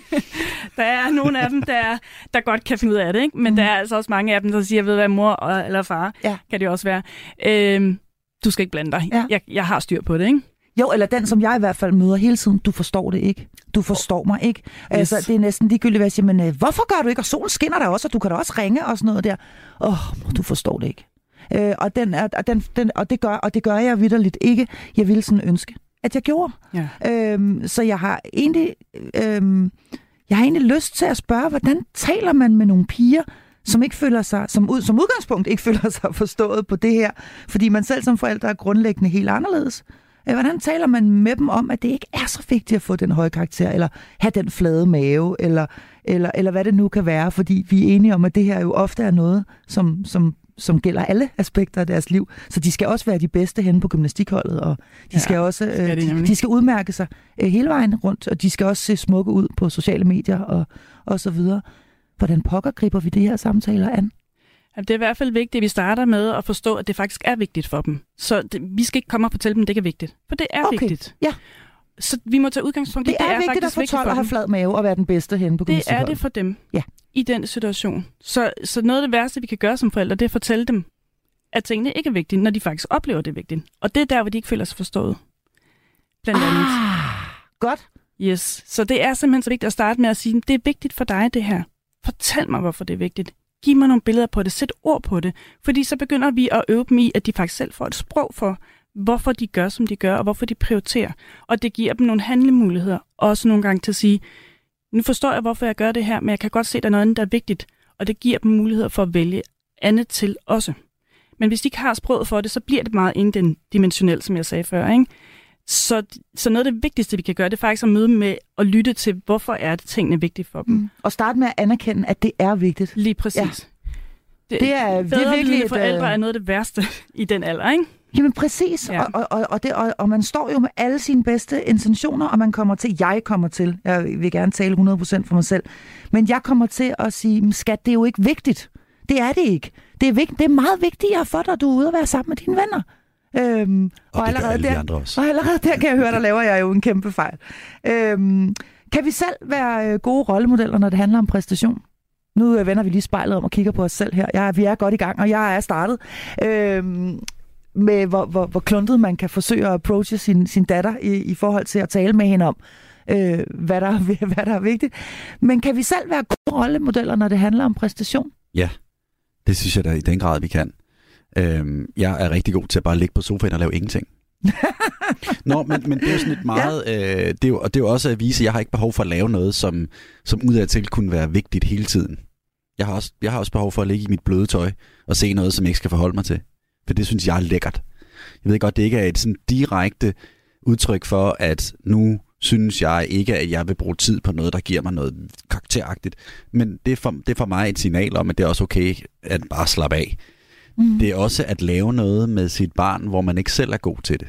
der er nogle af dem, der, der godt kan finde ud af det, ikke? men mm. der er altså også mange af dem, der siger, ved hvad, mor eller far, ja. kan det også være. Øhm, du skal ikke blande dig. Ja. Jeg, jeg har styr på det, ikke? Jo, eller den, som jeg i hvert fald møder hele tiden. Du forstår det ikke. Du forstår mig ikke. Yes. Altså, det er næsten ligegyldigt, hvad jeg siger, men øh, hvorfor gør du ikke? Og solen skinner der også, og du kan da også ringe og sådan noget der. Åh, oh, du forstår det ikke. Øh, og, den er, og, den, den, og, det gør, og det gør jeg vidderligt ikke. Jeg ville sådan ønske, at jeg gjorde. Ja. Øhm, så jeg har egentlig... Øhm, jeg har egentlig lyst til at spørge, hvordan taler man med nogle piger, som ikke føler sig, som, ud, som udgangspunkt ikke føler sig forstået på det her, fordi man selv som forældre er grundlæggende helt anderledes. Øh, hvordan taler man med dem om, at det ikke er så vigtigt at få den høje karakter, eller have den flade mave, eller, eller, eller hvad det nu kan være, fordi vi er enige om, at det her jo ofte er noget, som, som, som gælder alle aspekter af deres liv. Så de skal også være de bedste henne på gymnastikholdet, og de ja, skal også øh, de, de skal udmærke sig øh, hele vejen rundt, og de skal også se smukke ud på sociale medier og, og så videre. Hvordan pokker griber vi det her samtaler an? Det er i hvert fald vigtigt, at vi starter med at forstå, at det faktisk er vigtigt for dem. Så det, vi skal ikke komme og fortælle dem, at det ikke er vigtigt. For det er okay. vigtigt. Ja. Så vi må tage udgangspunkt i, det, det er, er vigtigt at få 12 og have flad mave og være den bedste henne på Det er det for dem ja. i den situation. Så, så noget af det værste, vi kan gøre som forældre, det er at fortælle dem, at tingene ikke er vigtige, når de faktisk oplever, det er vigtigt. Og det er der, hvor de ikke føler sig forstået. Blandt ah, andet. Godt. Yes. Så det er simpelthen så vigtigt at starte med at sige, det er vigtigt for dig, det her. Fortæl mig, hvorfor det er vigtigt. Giv mig nogle billeder på det. Sæt ord på det. Fordi så begynder vi at øve dem i, at de faktisk selv får et sprog for, hvorfor de gør, som de gør, og hvorfor de prioriterer. Og det giver dem nogle handlemuligheder. Også nogle gange til at sige, nu forstår jeg, hvorfor jeg gør det her, men jeg kan godt se, at der er noget andet, der er vigtigt. Og det giver dem muligheder for at vælge andet til også. Men hvis de ikke har sproget for det, så bliver det meget indimensionelt, som jeg sagde før. Ikke? Så, så noget af det vigtigste, vi kan gøre, det er faktisk at møde med at lytte til, hvorfor er det tingene vigtige for dem. Mm. Og starte med at anerkende, at det er vigtigt. Lige præcis. Ja. Det, det er, det er virkelig forældre er noget af det værste i den alder, ikke? Jamen præcis, ja. og, og, og, det, og, og man står jo med alle sine bedste intentioner, og man kommer til, jeg kommer til, jeg vil gerne tale 100% for mig selv, men jeg kommer til at sige, skat, det er jo ikke vigtigt. Det er det ikke. Det er, vigtigt, det er meget vigtigere for dig, at du er ude og være sammen med dine venner. Øhm, og, og, allerede der, og allerede der kan jeg høre, der laver jeg jo en kæmpe fejl. Øhm, kan vi selv være øh, gode rollemodeller, når det handler om præstation? Nu øh, vender vi lige spejlet om og kigger på os selv her. Jeg, vi er godt i gang, og jeg er startet. Øhm, med hvor, hvor, hvor kluntet man kan forsøge at approache sin, sin datter i, i forhold til at tale med hende om, øh, hvad, der, hvad der er vigtigt. Men kan vi selv være gode rollemodeller, når det handler om præstation? Ja, det synes jeg da i den grad, vi kan. Øhm, jeg er rigtig god til at bare ligge på sofaen og lave ingenting. Nå, men, men det er jo sådan lidt meget, ja. øh, det er jo, og det er jo også at vise, at jeg har ikke behov for at lave noget, som, som udad til kunne være vigtigt hele tiden. Jeg har, også, jeg har også behov for at ligge i mit bløde tøj og se noget, som jeg ikke skal forholde mig til. For det synes jeg er lækkert. Jeg ved godt, det ikke er et sådan direkte udtryk for, at nu synes jeg ikke, at jeg vil bruge tid på noget, der giver mig noget karakteragtigt. Men det er, for, det er for mig et signal om, at det er også okay at bare slappe af. Mm. Det er også at lave noget med sit barn, hvor man ikke selv er god til det.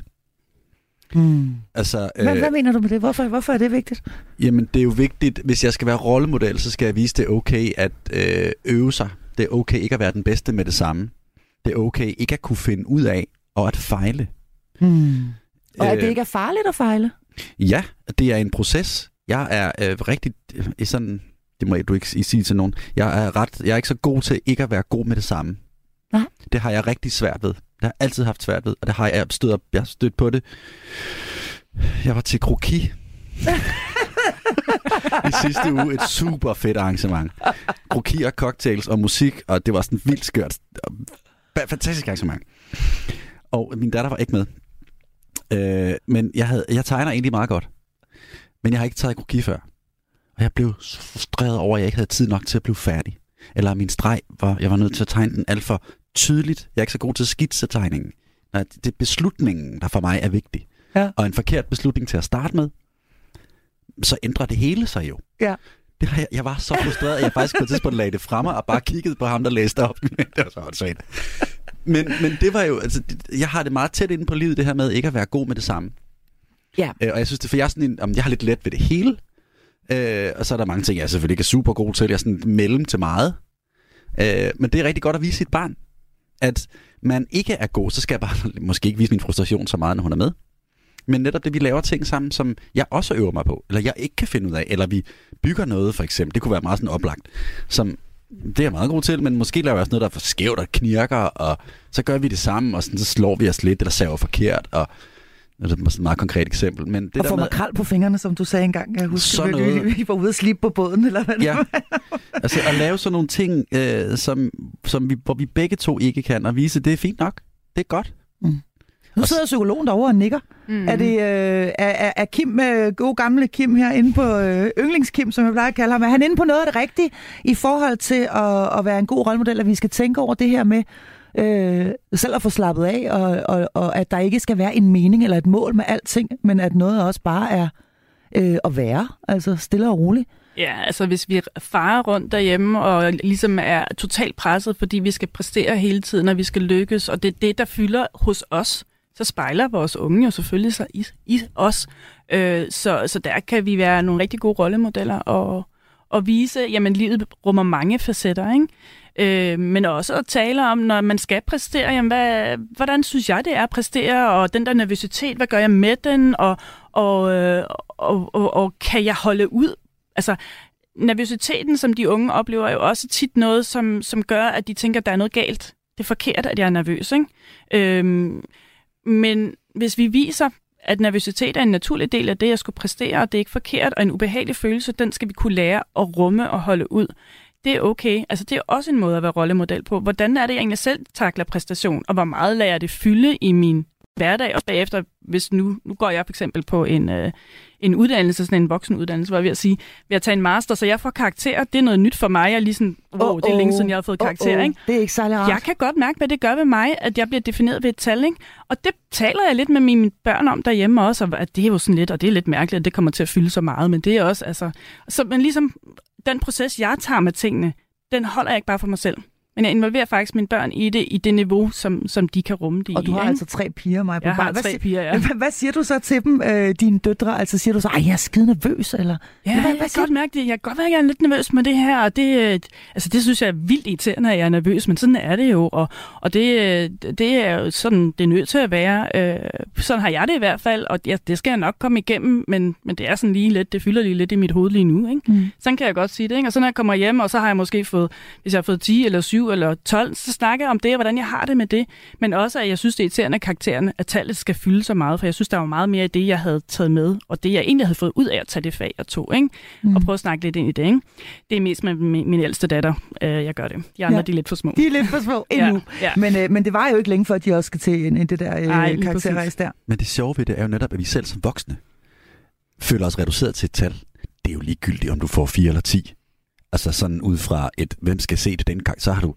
Mm. Altså, hvad, øh, hvad mener du med det? Hvorfor, hvorfor er det vigtigt? Jamen, det er jo vigtigt, hvis jeg skal være rollemodel, så skal jeg vise, det er okay at øh, øve sig. Det er okay ikke at være den bedste med det samme. Det er okay ikke at kunne finde ud af og at fejle. Mm. Og at det øh, ikke er farligt at fejle? Ja, det er en proces. Jeg er øh, rigtig øh, sådan, det må du ikke sige til nogen, jeg er, ret, jeg er ikke så god til ikke at være god med det samme. Nej. Det har jeg rigtig svært ved. Det har jeg altid haft svært ved, og det har jeg stødt, jeg har stødt på det. Jeg var til kroki. I sidste uge et super fedt arrangement. Kroki og cocktails og musik, og det var sådan vildt skørt. Fantastisk arrangement. Og min datter var ikke med. Øh, men jeg, havde, jeg tegner egentlig meget godt. Men jeg har ikke taget kroki før. Og jeg blev frustreret over, at jeg ikke havde tid nok til at blive færdig. Eller min streg var, jeg var nødt til at tegne den alt for tydeligt. Jeg er ikke så god til skitsetegningen. Det er beslutningen, der for mig er vigtig. Ja. Og en forkert beslutning til at starte med, så ændrer det hele sig jo. Ja. Det har jeg, jeg var så frustreret, at jeg faktisk på et tidspunkt lagde det fremme og bare kiggede på ham, der læste op. det var så åndssvagt. Men, men det var jo, altså, jeg har det meget tæt inde på livet, det her med ikke at være god med det samme. Ja. Øh, og jeg synes det, for jeg, er sådan en, jeg har lidt let ved det hele. Øh, og så er der mange ting, jeg selvfølgelig ikke er super god til. Jeg er sådan mellem til meget. Øh, men det er rigtig godt at vise sit barn, at man ikke er god, så skal jeg bare måske ikke vise min frustration så meget, når hun er med. Men netop det, vi laver ting sammen, som jeg også øver mig på, eller jeg ikke kan finde ud af, eller vi bygger noget for eksempel, det kunne være meget sådan oplagt, som det er jeg meget god til, men måske laver jeg også noget, der er for skævt og knirker, og så gør vi det sammen, og sådan, så slår vi os lidt, eller saver forkert, og det er et meget konkret eksempel. Men det og der få med, makrel på fingrene, som du sagde engang. Jeg husker, Sådan vi, noget. vi, var ude at slippe på båden, eller hvad Ja. altså at lave sådan nogle ting, øh, som, som vi, hvor vi begge to ikke kan, og vise, det er fint nok. Det er godt. Nu sidder psykologen derovre og nikker. Mm. Mm. Er det øh, er, er, er Kim, øh, god gamle Kim her inde på øh, yndlingskim, som jeg plejer at kalde ham, er han inde på noget af det rigtige i forhold til at, at være en god rollemodel, at vi skal tænke over det her med øh, selv at få slappet af, og, og, og at der ikke skal være en mening eller et mål med alting, men at noget også bare er øh, at være, altså stille og roligt. Ja, altså hvis vi farer rundt derhjemme og ligesom er totalt presset, fordi vi skal præstere hele tiden, og vi skal lykkes, og det er det, der fylder hos os, så spejler vores unge jo selvfølgelig sig i, i os. Øh, så, så der kan vi være nogle rigtig gode rollemodeller og, og vise, jamen livet rummer mange facetter, ikke? Øh, men også at tale om, når man skal præstere, jamen hvad, hvordan synes jeg, det er at præstere, og den der nervøsitet, hvad gør jeg med den, og, og, øh, og, og, og kan jeg holde ud? Altså, nervøsiteten, som de unge oplever, er jo også tit noget, som, som gør, at de tænker, at der er noget galt. Det er forkert, at jeg er nervøs, ikke? Øhm, men hvis vi viser, at nervøsitet er en naturlig del af det, jeg skulle præstere, og det er ikke forkert, og en ubehagelig følelse, den skal vi kunne lære at rumme og holde ud. Det er okay. Altså, det er også en måde at være rollemodel på. Hvordan er det, jeg egentlig selv takler præstation, og hvor meget lader jeg det fylde i min hverdag, og bagefter, hvis nu, nu går jeg for eksempel på en, øh, en uddannelse, sådan en voksenuddannelse, var jeg ved at sige, ved at tage en master, så jeg får karakter, det er noget nyt for mig, jeg er lige sådan, wow, oh, det er længe siden, jeg har fået karakter, oh, oh. ikke? Det er ikke særlig rart. Jeg kan godt mærke, hvad det gør ved mig, at jeg bliver defineret ved et tal, ikke? Og det taler jeg lidt med mine børn om derhjemme også, og at det er jo sådan lidt, og det er lidt mærkeligt, at det kommer til at fylde så meget, men det er også, altså... Så, men ligesom den proces, jeg tager med tingene, den holder jeg ikke bare for mig selv. Men jeg involverer faktisk mine børn i det, i det niveau, som, som de kan rumme det Og du i. har ikke? altså tre piger, mig på jeg har. Hvad, tre si- piger, ja. hvad, hvad siger du så til dem, øh, dine døtre? Altså siger du så, at jeg er skide nervøs, eller? Ja, Hvad- hvad, jeg siger kan godt mærke det. Jeg kan godt være, at jeg er lidt nervøs med det her, og det, øh, altså, det synes jeg er vildt irriterende, at jeg er nervøs, men sådan er det jo, og, og det, øh, det er jo sådan, det er nødt til at være. Øh, sådan har jeg det i hvert fald, og ja, det skal jeg nok komme igennem, men, men det er sådan lige lidt, det fylder lige lidt i mit hoved lige nu, ikke? Mm. Sådan kan jeg godt sige det, ikke? Og så når jeg kommer hjem, og så har jeg måske fået, hvis jeg har fået 10 eller 7 eller 12, så snakker jeg om det, og hvordan jeg har det med det, men også, at jeg synes, det er irriterende, at karakteren, at tallet skal fylde så meget, for jeg synes, der var meget mere i det, jeg havde taget med, og det, jeg egentlig havde fået ud af at tage det fag, jeg tog, ikke? Mm. og prøve at snakke lidt ind i det. Ikke? Det er mest med min, min ældste datter, øh, jeg gør det. De andre, Ja. de er lidt for små. De er lidt for små endnu. Ja, ja. Men, øh, men det var jo ikke længe før, at de også skal til en, en det der øh, karakterrejse der. Men det sjove ved det er jo netop, at vi selv som voksne føler os reduceret til et tal. Det er jo ligegyldigt, om du får 4 eller 10. Altså sådan ud fra et, hvem skal se det den så har du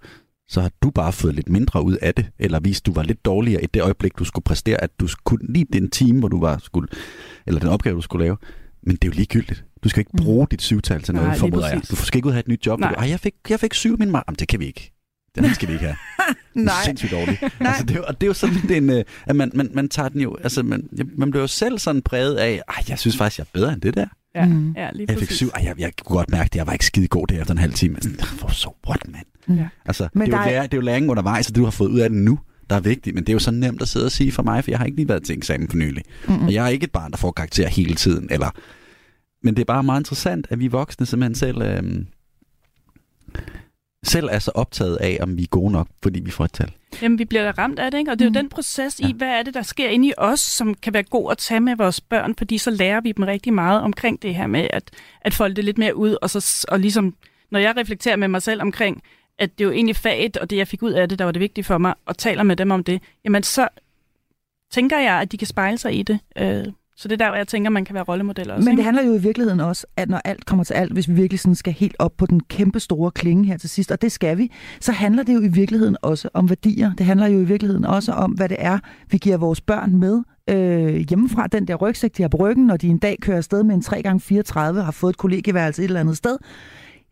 så har du bare fået lidt mindre ud af det, eller hvis du var lidt dårligere i det øjeblik, du skulle præstere, at du skulle lige den time, hvor du var skulle, eller den opgave, du skulle lave. Men det er jo ligegyldigt. Du skal ikke Mm. bruge dit syvtal til noget, Nej, formoder jeg. Du skal ikke ud og have et nyt job. Nej. Du, jeg fik, jeg fik syv i min mar. Jamen, det kan vi ikke. Den skal vi ikke have. Den er Nej. sindssygt dårlig. Nej. altså, det, er og det er jo sådan lidt en, øh, at man, man, man tager den jo, altså man, man bliver jo selv sådan præget af, ej, jeg synes faktisk, jeg er bedre end det der. Ja, Mm. ja lige Jeg fik præcis. syv, ej, jeg, jeg kunne godt mærke, at jeg var ikke skide god der efter en halv time. Sådan, for så what, mand. Ja. Altså, Men det, er jo er- læring, det er jo læring undervejs, og det du har fået ud af det nu, der er vigtigt. Men det er jo så nemt at sidde og sige for mig, for jeg har ikke lige været til eksamen for nylig. Mm-mm. Og jeg er ikke et barn, der får karakter hele tiden. Eller... Men det er bare meget interessant, at vi voksne simpelthen selv, øhm, selv er så optaget af, om vi er gode nok, fordi vi får et tal. Jamen, vi bliver da ramt af det, ikke? Og det er Mm. jo den proces Ja. i, hvad er det, der sker inde i os, som kan være god at tage med vores børn, fordi så lærer vi dem rigtig meget omkring det her med at, at folde det lidt mere ud, og, så, og ligesom, når jeg reflekterer med mig selv omkring, at det er jo egentlig faget, og det, jeg fik ud af det, der var det vigtige for mig, og taler med dem om det, jamen så tænker jeg, at de kan spejle sig i det. Øh, så det er der, jeg tænker, man kan være rollemodel også. Men det ikke? handler jo i virkeligheden også, at når alt kommer til alt, hvis vi virkelig sådan skal helt op på den kæmpe store klinge her til sidst, og det skal vi, så handler det jo i virkeligheden også om værdier. Det handler jo i virkeligheden også om, hvad det er, vi giver vores børn med øh, hjemmefra. Den der rygsæk, de har på ryggen, når de en dag kører afsted med en 3x34, har fået et kollegieværelse et eller andet sted,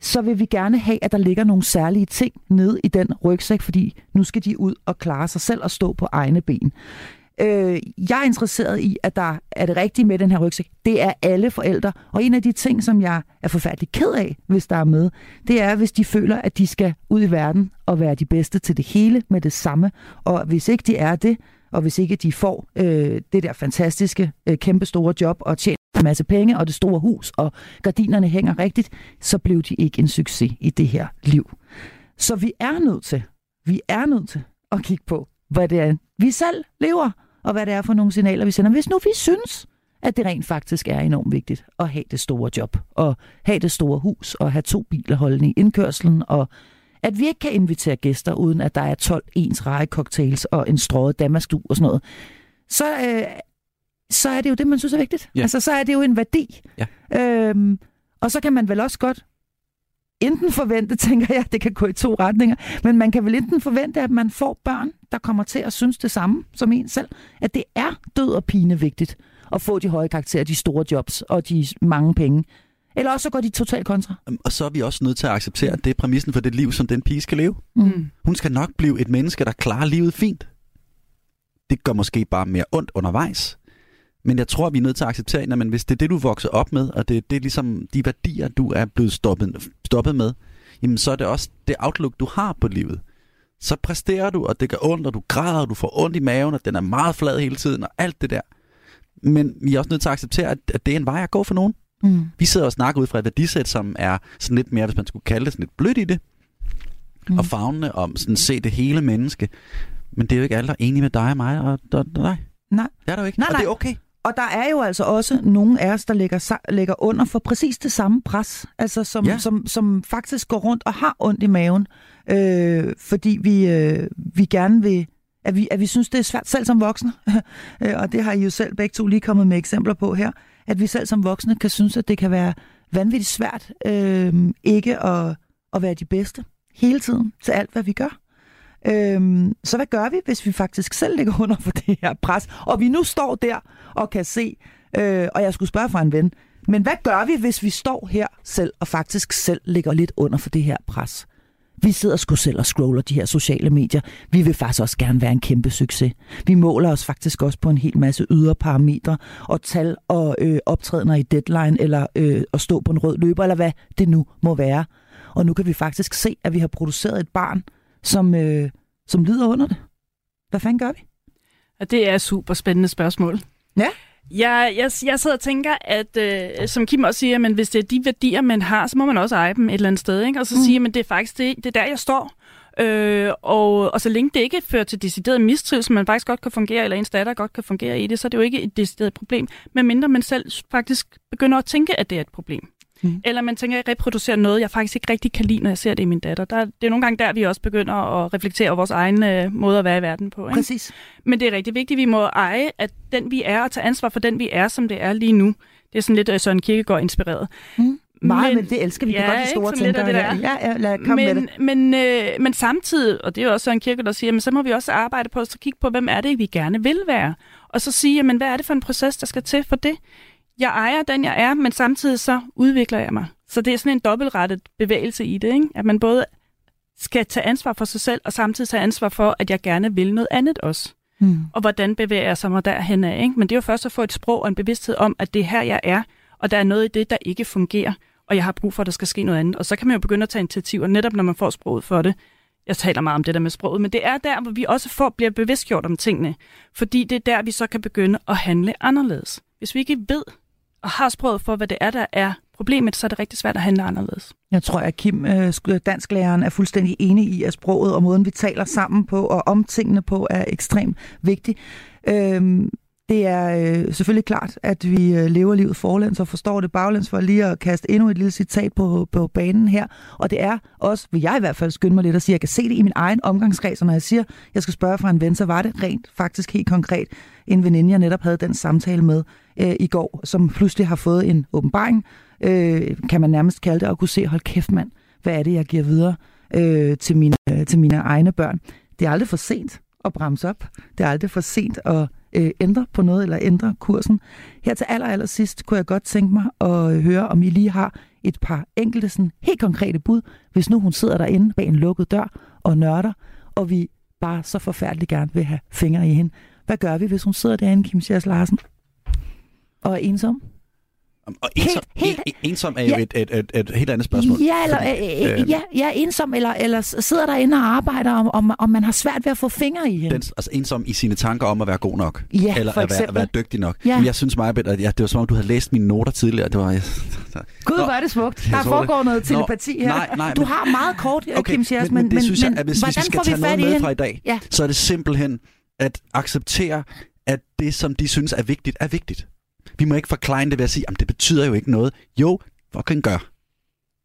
så vil vi gerne have, at der ligger nogle særlige ting nede i den rygsæk, fordi nu skal de ud og klare sig selv og stå på egne ben. Øh, jeg er interesseret i, at der er det rigtige med den her rygsæk. Det er alle forældre. Og en af de ting, som jeg er forfærdelig ked af, hvis der er med, det er, hvis de føler, at de skal ud i verden og være de bedste til det hele med det samme. Og hvis ikke de er det, og hvis ikke de får øh, det der fantastiske, øh, kæmpe store job og tjener en masse penge og det store hus, og gardinerne hænger rigtigt, så blev de ikke en succes i det her liv. Så vi er nødt til, vi er nødt til at kigge på, hvad det er, vi selv lever, og hvad det er for nogle signaler, vi sender. Hvis nu vi synes, at det rent faktisk er enormt vigtigt at have det store job, og have det store hus, og have to biler holdende i indkørslen, og at vi ikke kan invitere gæster, uden at der er 12 ens cocktails og en strøget damaskdu og sådan noget, så, øh, så er det jo det, man synes er vigtigt. Ja. Altså, så er det jo en værdi. Ja. Øhm, og så kan man vel også godt enten forvente, tænker jeg, det kan gå i to retninger, men man kan vel enten forvente, at man får børn, der kommer til at synes det samme som en selv, at det er død og pine vigtigt at få de høje karakterer, de store jobs og de mange penge. Eller også så går de totalt kontra. Øhm, Og så er vi også nødt til at acceptere, at det er præmissen for det liv, som den pige skal leve. Mm. Hun skal nok blive et menneske, der klarer livet fint. Det gør måske bare mere ondt undervejs. Men jeg tror, vi er nødt til at acceptere, at hvis det er det, du vokser op med, og det er det, ligesom de værdier, du er blevet stoppet, stoppet med, jamen så er det også det outlook, du har på livet. Så præsterer du, og det gør ondt, og du græder, og du får ondt i maven, og den er meget flad hele tiden, og alt det der. Men vi er også nødt til at acceptere, at, at det er en vej at gå for nogen. Mm. Vi sidder og snakker ud fra et værdisæt, som er sådan lidt mere, hvis man skulle kalde det, sådan lidt blødt i det. Mm. Og fagnende om sådan se det hele menneske. Men det er jo ikke alle, der er enige med dig og mig, og og dig. Nej. Det er der jo ikke. Nej, og det er nej. okay. Og der er jo altså også nogle af os, der ligger, ligger under for præcis det samme pres, altså som, ja. Ja. som, som faktisk går rundt og har ondt i maven, øh, fordi vi, øh, vi gerne vil, at vi, at vi synes, det er svært selv som voksne, Øh, og det har I jo selv begge to lige kommet med eksempler på her, at vi selv som voksne kan synes, at det kan være vanvittigt svært øh, ikke at, at være de bedste hele tiden til alt, hvad vi gør. Øhm, så hvad gør vi, hvis vi faktisk selv ligger under for det her pres, og vi nu står der og kan se, øh, og jeg skulle spørge fra en ven, men hvad gør vi, hvis vi står her selv og faktisk selv ligger lidt under for det her pres? Vi sidder sgu selv og scroller de her sociale medier. Vi vil faktisk også gerne være en kæmpe succes. Vi måler os faktisk også på en hel masse ydre parametre og tal og øh, optrædener i deadline eller øh, at stå på en rød løber eller hvad det nu må være. Og nu kan vi faktisk se, at vi har produceret et barn, som, øh, som lider under det. Hvad fanden gør vi? Og det er et super spændende spørgsmål. Ja. Jeg, jeg, jeg sidder og tænker, at øh, som Kim også siger, men hvis det er de værdier, man har, så må man også eje dem et eller andet sted. Ikke? Og så Mm. mm. sige, at det er faktisk det, det er der, jeg står. Øh, og, og så længe det ikke fører til decideret mistrivsel, man faktisk godt kan fungere, eller ens datter godt kan fungere i det, så er det jo ikke et decideret problem, medmindre man selv faktisk begynder at tænke, at det er et problem. Mm. Eller man tænker, at jeg reproducerer noget, jeg faktisk ikke rigtig kan lide, når jeg ser det i min datter. Der, det er nogle gange der, vi også begynder at reflektere over vores egen øh, måde at være i verden på. Ikke? Præcis. Men det er rigtig vigtigt, vi må eje, at den vi er, og tage ansvar for den vi er, som det er lige nu. Det er sådan lidt øh, Søren Kierkegaard inspireret. Mm. Meget, men, men det elsker vi. Det Ja, godt de store det her. der. Ja, ja, lad komme med det. Men, men, øh, men samtidig, og det er jo også Søren Kierkegaard, der siger, men så må vi også arbejde på at kigge på, hvem er det, vi gerne vil være. Og så sige, jamen, hvad er det for en proces, der skal til for det? Jeg ejer den, jeg er, men samtidig så udvikler jeg mig. Så det er sådan en dobbeltrettet bevægelse i det, ikke? at man både skal tage ansvar for sig selv, og samtidig tage ansvar for, at jeg gerne vil noget andet også. Mm. Og hvordan bevæger jeg sig mig derhen af? Ikke? Men det er jo først at få et sprog og en bevidsthed om, at det er her, jeg er, og der er noget i det, der ikke fungerer, og jeg har brug for, at der skal ske noget andet. Og så kan man jo begynde at tage initiativer, netop når man får sproget for det. Jeg taler meget om det der med sproget, men det er der, hvor vi også får, bliver bevidstgjort om tingene. Fordi det er der, vi så kan begynde at handle anderledes. Hvis vi ikke ved og har sproget for, hvad det er, der er problemet, så er det rigtig svært at handle anderledes. Jeg tror, at Kim, øh, dansklæreren, er fuldstændig enig i, at sproget og måden, vi taler sammen på og om tingene på, er ekstremt vigtig. Øhm, det er øh, selvfølgelig klart, at vi øh, lever livet forlæns og forstår det baglæns for lige at kaste endnu et lille citat på, på banen her. Og det er også, vil jeg i hvert fald skynde mig lidt at sige, jeg kan se det i min egen omgangskreds, når jeg siger, jeg skal spørge fra en ven, så var det rent faktisk helt konkret en veninde, jeg netop havde den samtale med øh, i går, som pludselig har fået en åbenbaring, øh, kan man nærmest kalde det, og kunne se, hold kæft mand, hvad er det, jeg giver videre øh, til, mine, øh, til mine egne børn. Det er aldrig for sent at bremse op. Det er aldrig for sent at øh, ændre på noget eller ændre kursen. Her til aller, aller sidst kunne jeg godt tænke mig at høre, om I lige har et par enkelte sådan helt konkrete bud, hvis nu hun sidder derinde bag en lukket dør og nørder, og vi bare så forfærdeligt gerne vil have fingre i hende. Hvad gør vi, hvis hun sidder derinde, Kim Sjærs Larsen, og er ensom? Og ensom, Helt- helt- en, ensom er jo Ja. et, et, et, et helt andet spørgsmål. Ja, eller, Fordi, øh, øh, øh, ja, ja, ensom, eller, eller sidder derinde og arbejder, om, om, om man har svært ved at få fingre i hende. Den, altså ensom i sine tanker om at være god nok. Ja, eller for at være, at være dygtig nok. Ja. Men jeg synes meget, at ja, det var som om, du havde læst mine noter tidligere. Det var, jeg, Gud, hvor er det smukt. Der foregår det. noget telepati her. nej, nej, du men- har meget kort, okay, Kim Sjærs, men, men, det synes jeg, at hvis, hvis vi hvordan skal tage noget med hende? fra i dag, Ja. så er det simpelthen at acceptere, at det, som de synes er vigtigt, er vigtigt. Vi må ikke forklare det ved at sige, at det betyder jo ikke noget. Jo, fucking gør.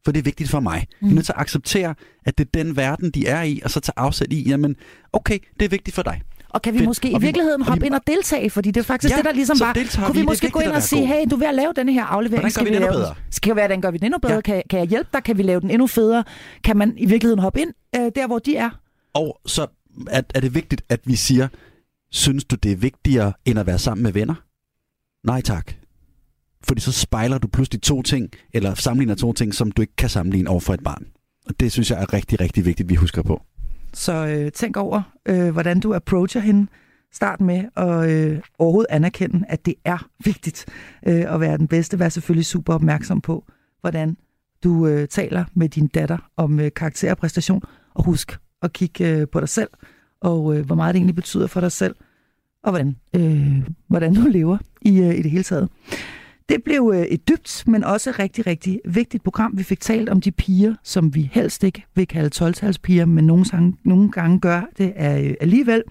For det er vigtigt for mig. Mm. Vi er nødt til at acceptere, at det er den verden, de er i, og så tage afsæt i, jamen, okay, det er vigtigt for dig. Og kan vi Fedt. måske i virkeligheden hoppe ind og deltage? Fordi det er faktisk ja, det, der ligesom var... Kunne vi, vi måske gå ind og sige, hey, du er ved at lave den her aflevering. Hvordan gør vi den endnu bedre? Skal være, den gør vi den endnu bedre? Ja. Kan, kan jeg hjælpe dig? Kan vi lave den endnu federe? Kan man i virkeligheden hoppe ind øh, der, hvor de er? Og så er, er det vigtigt, at vi siger, synes du, det er vigtigere end at være sammen med venner? Nej tak. Fordi så spejler du pludselig to ting, eller sammenligner to ting, som du ikke kan sammenligne over for et barn. Og det synes jeg er rigtig, rigtig vigtigt, vi husker på. Så øh, tænk over, øh, hvordan du approacher hende. Start med at øh, overhovedet anerkende, at det er vigtigt øh, at være den bedste. Vær selvfølgelig super opmærksom på, hvordan du øh, taler med din datter om øh, karakter og præstation. Og husk at kigge øh, på dig selv, og øh, hvor meget det egentlig betyder for dig selv, og hvordan, øh, hvordan du lever i, øh, i det hele taget. Det blev øh, et dybt, men også rigtig, rigtig vigtigt program. Vi fik talt om de piger, som vi helst ikke vil kalde 12 men nogle, gange, nogle gange gør det øh, alligevel.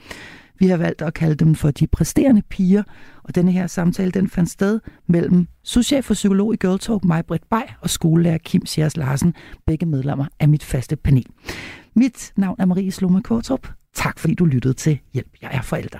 Vi har valgt at kalde dem for de præsterende piger, og denne her samtale den fandt sted mellem souschef for psykolog i Girl Talk, mig, Britt Bay, og skolelærer Kim Sjærs Larsen, begge medlemmer af mit faste panel. Mit navn er Marie Sloma Kortrup. Tak fordi du lyttede til Hjælp, jeg er forælder.